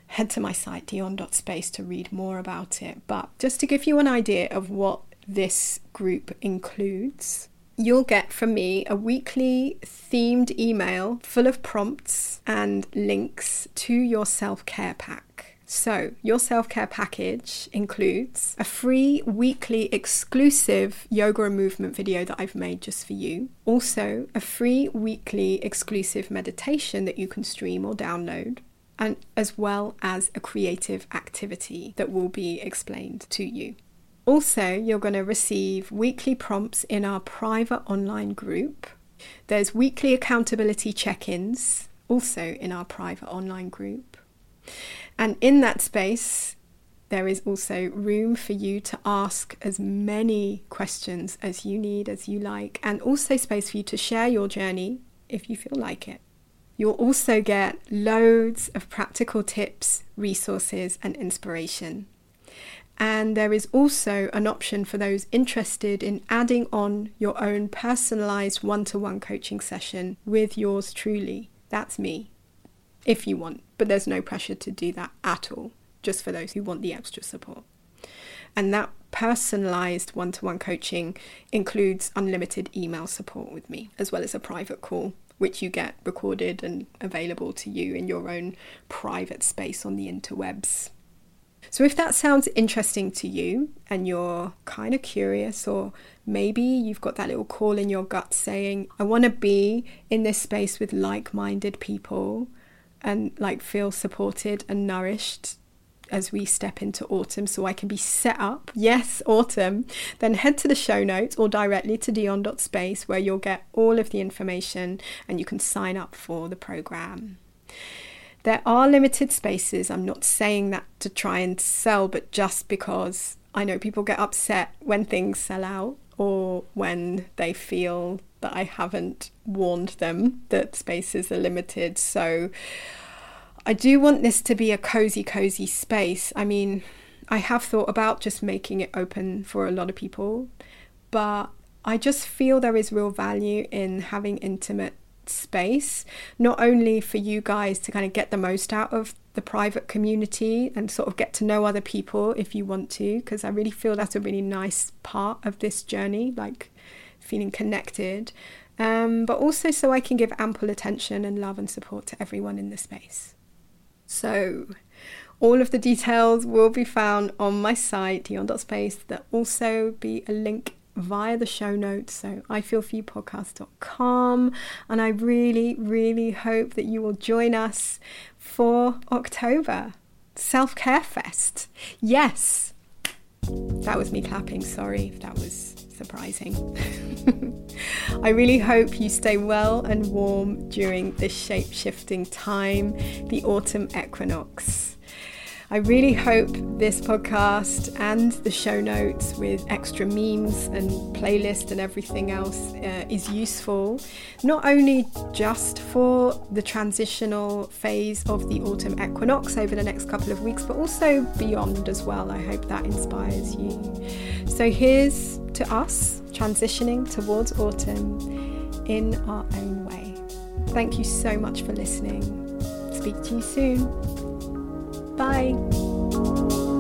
head to my site dionne.space to read more about it. But just to give you an idea of what this group includes, you'll get from me a weekly themed email full of prompts and links to your self care pack. So, your self care package includes a free weekly exclusive yoga and movement video that I've made just for you. Also, a free weekly exclusive meditation that you can stream or download. And as well as a creative activity that will be explained to you. Also, you're going to receive weekly prompts in our private online group. There's weekly accountability check ins, also in our private online group. And in that space, there is also room for you to ask as many questions as you need, as you like, and also space for you to share your journey if you feel like it. You'll also get loads of practical tips, resources, and inspiration. And there is also an option for those interested in adding on your own personalized one to one coaching session with yours truly. That's me, if you want, but there's no pressure to do that at all, just for those who want the extra support. And that personalized one to one coaching includes unlimited email support with me, as well as a private call, which you get recorded and available to you in your own private space on the interwebs. So, if that sounds interesting to you and you're kind of curious, or maybe you've got that little call in your gut saying, I want to be in this space with like minded people and like feel supported and nourished as we step into autumn so I can be set up. Yes, autumn. Then head to the show notes or directly to dionne.space where you'll get all of the information and you can sign up for the program. There are limited spaces. I'm not saying that to try and sell, but just because I know people get upset when things sell out or when they feel that I haven't warned them that spaces are limited. So I do want this to be a cozy, cozy space. I mean, I have thought about just making it open for a lot of people, but I just feel there is real value in having intimate space, not only for you guys to kind of get the most out of the private community and sort of get to know other people if you want to, because I really feel that's a really nice part of this journey, like feeling connected, um, but also so I can give ample attention and love and support to everyone in the space. So, all of the details will be found on my site, dionne.space. There'll also be a link via the show notes. So ifeelforyoupodcast.com. And I really, really hope that you will join us for October Self Care Fest. Yes, that was me clapping. Sorry if that was surprising. I really hope you stay well and warm during this shape shifting time, the autumn equinox. I really hope this podcast and the show notes with extra memes and playlist and everything else uh, is useful, not only just for the transitional phase of the autumn equinox over the next couple of weeks, but also beyond as well. I hope that inspires you. So here's to us transitioning towards autumn in our own way. Thank you so much for listening. Speak to you soon. Bye.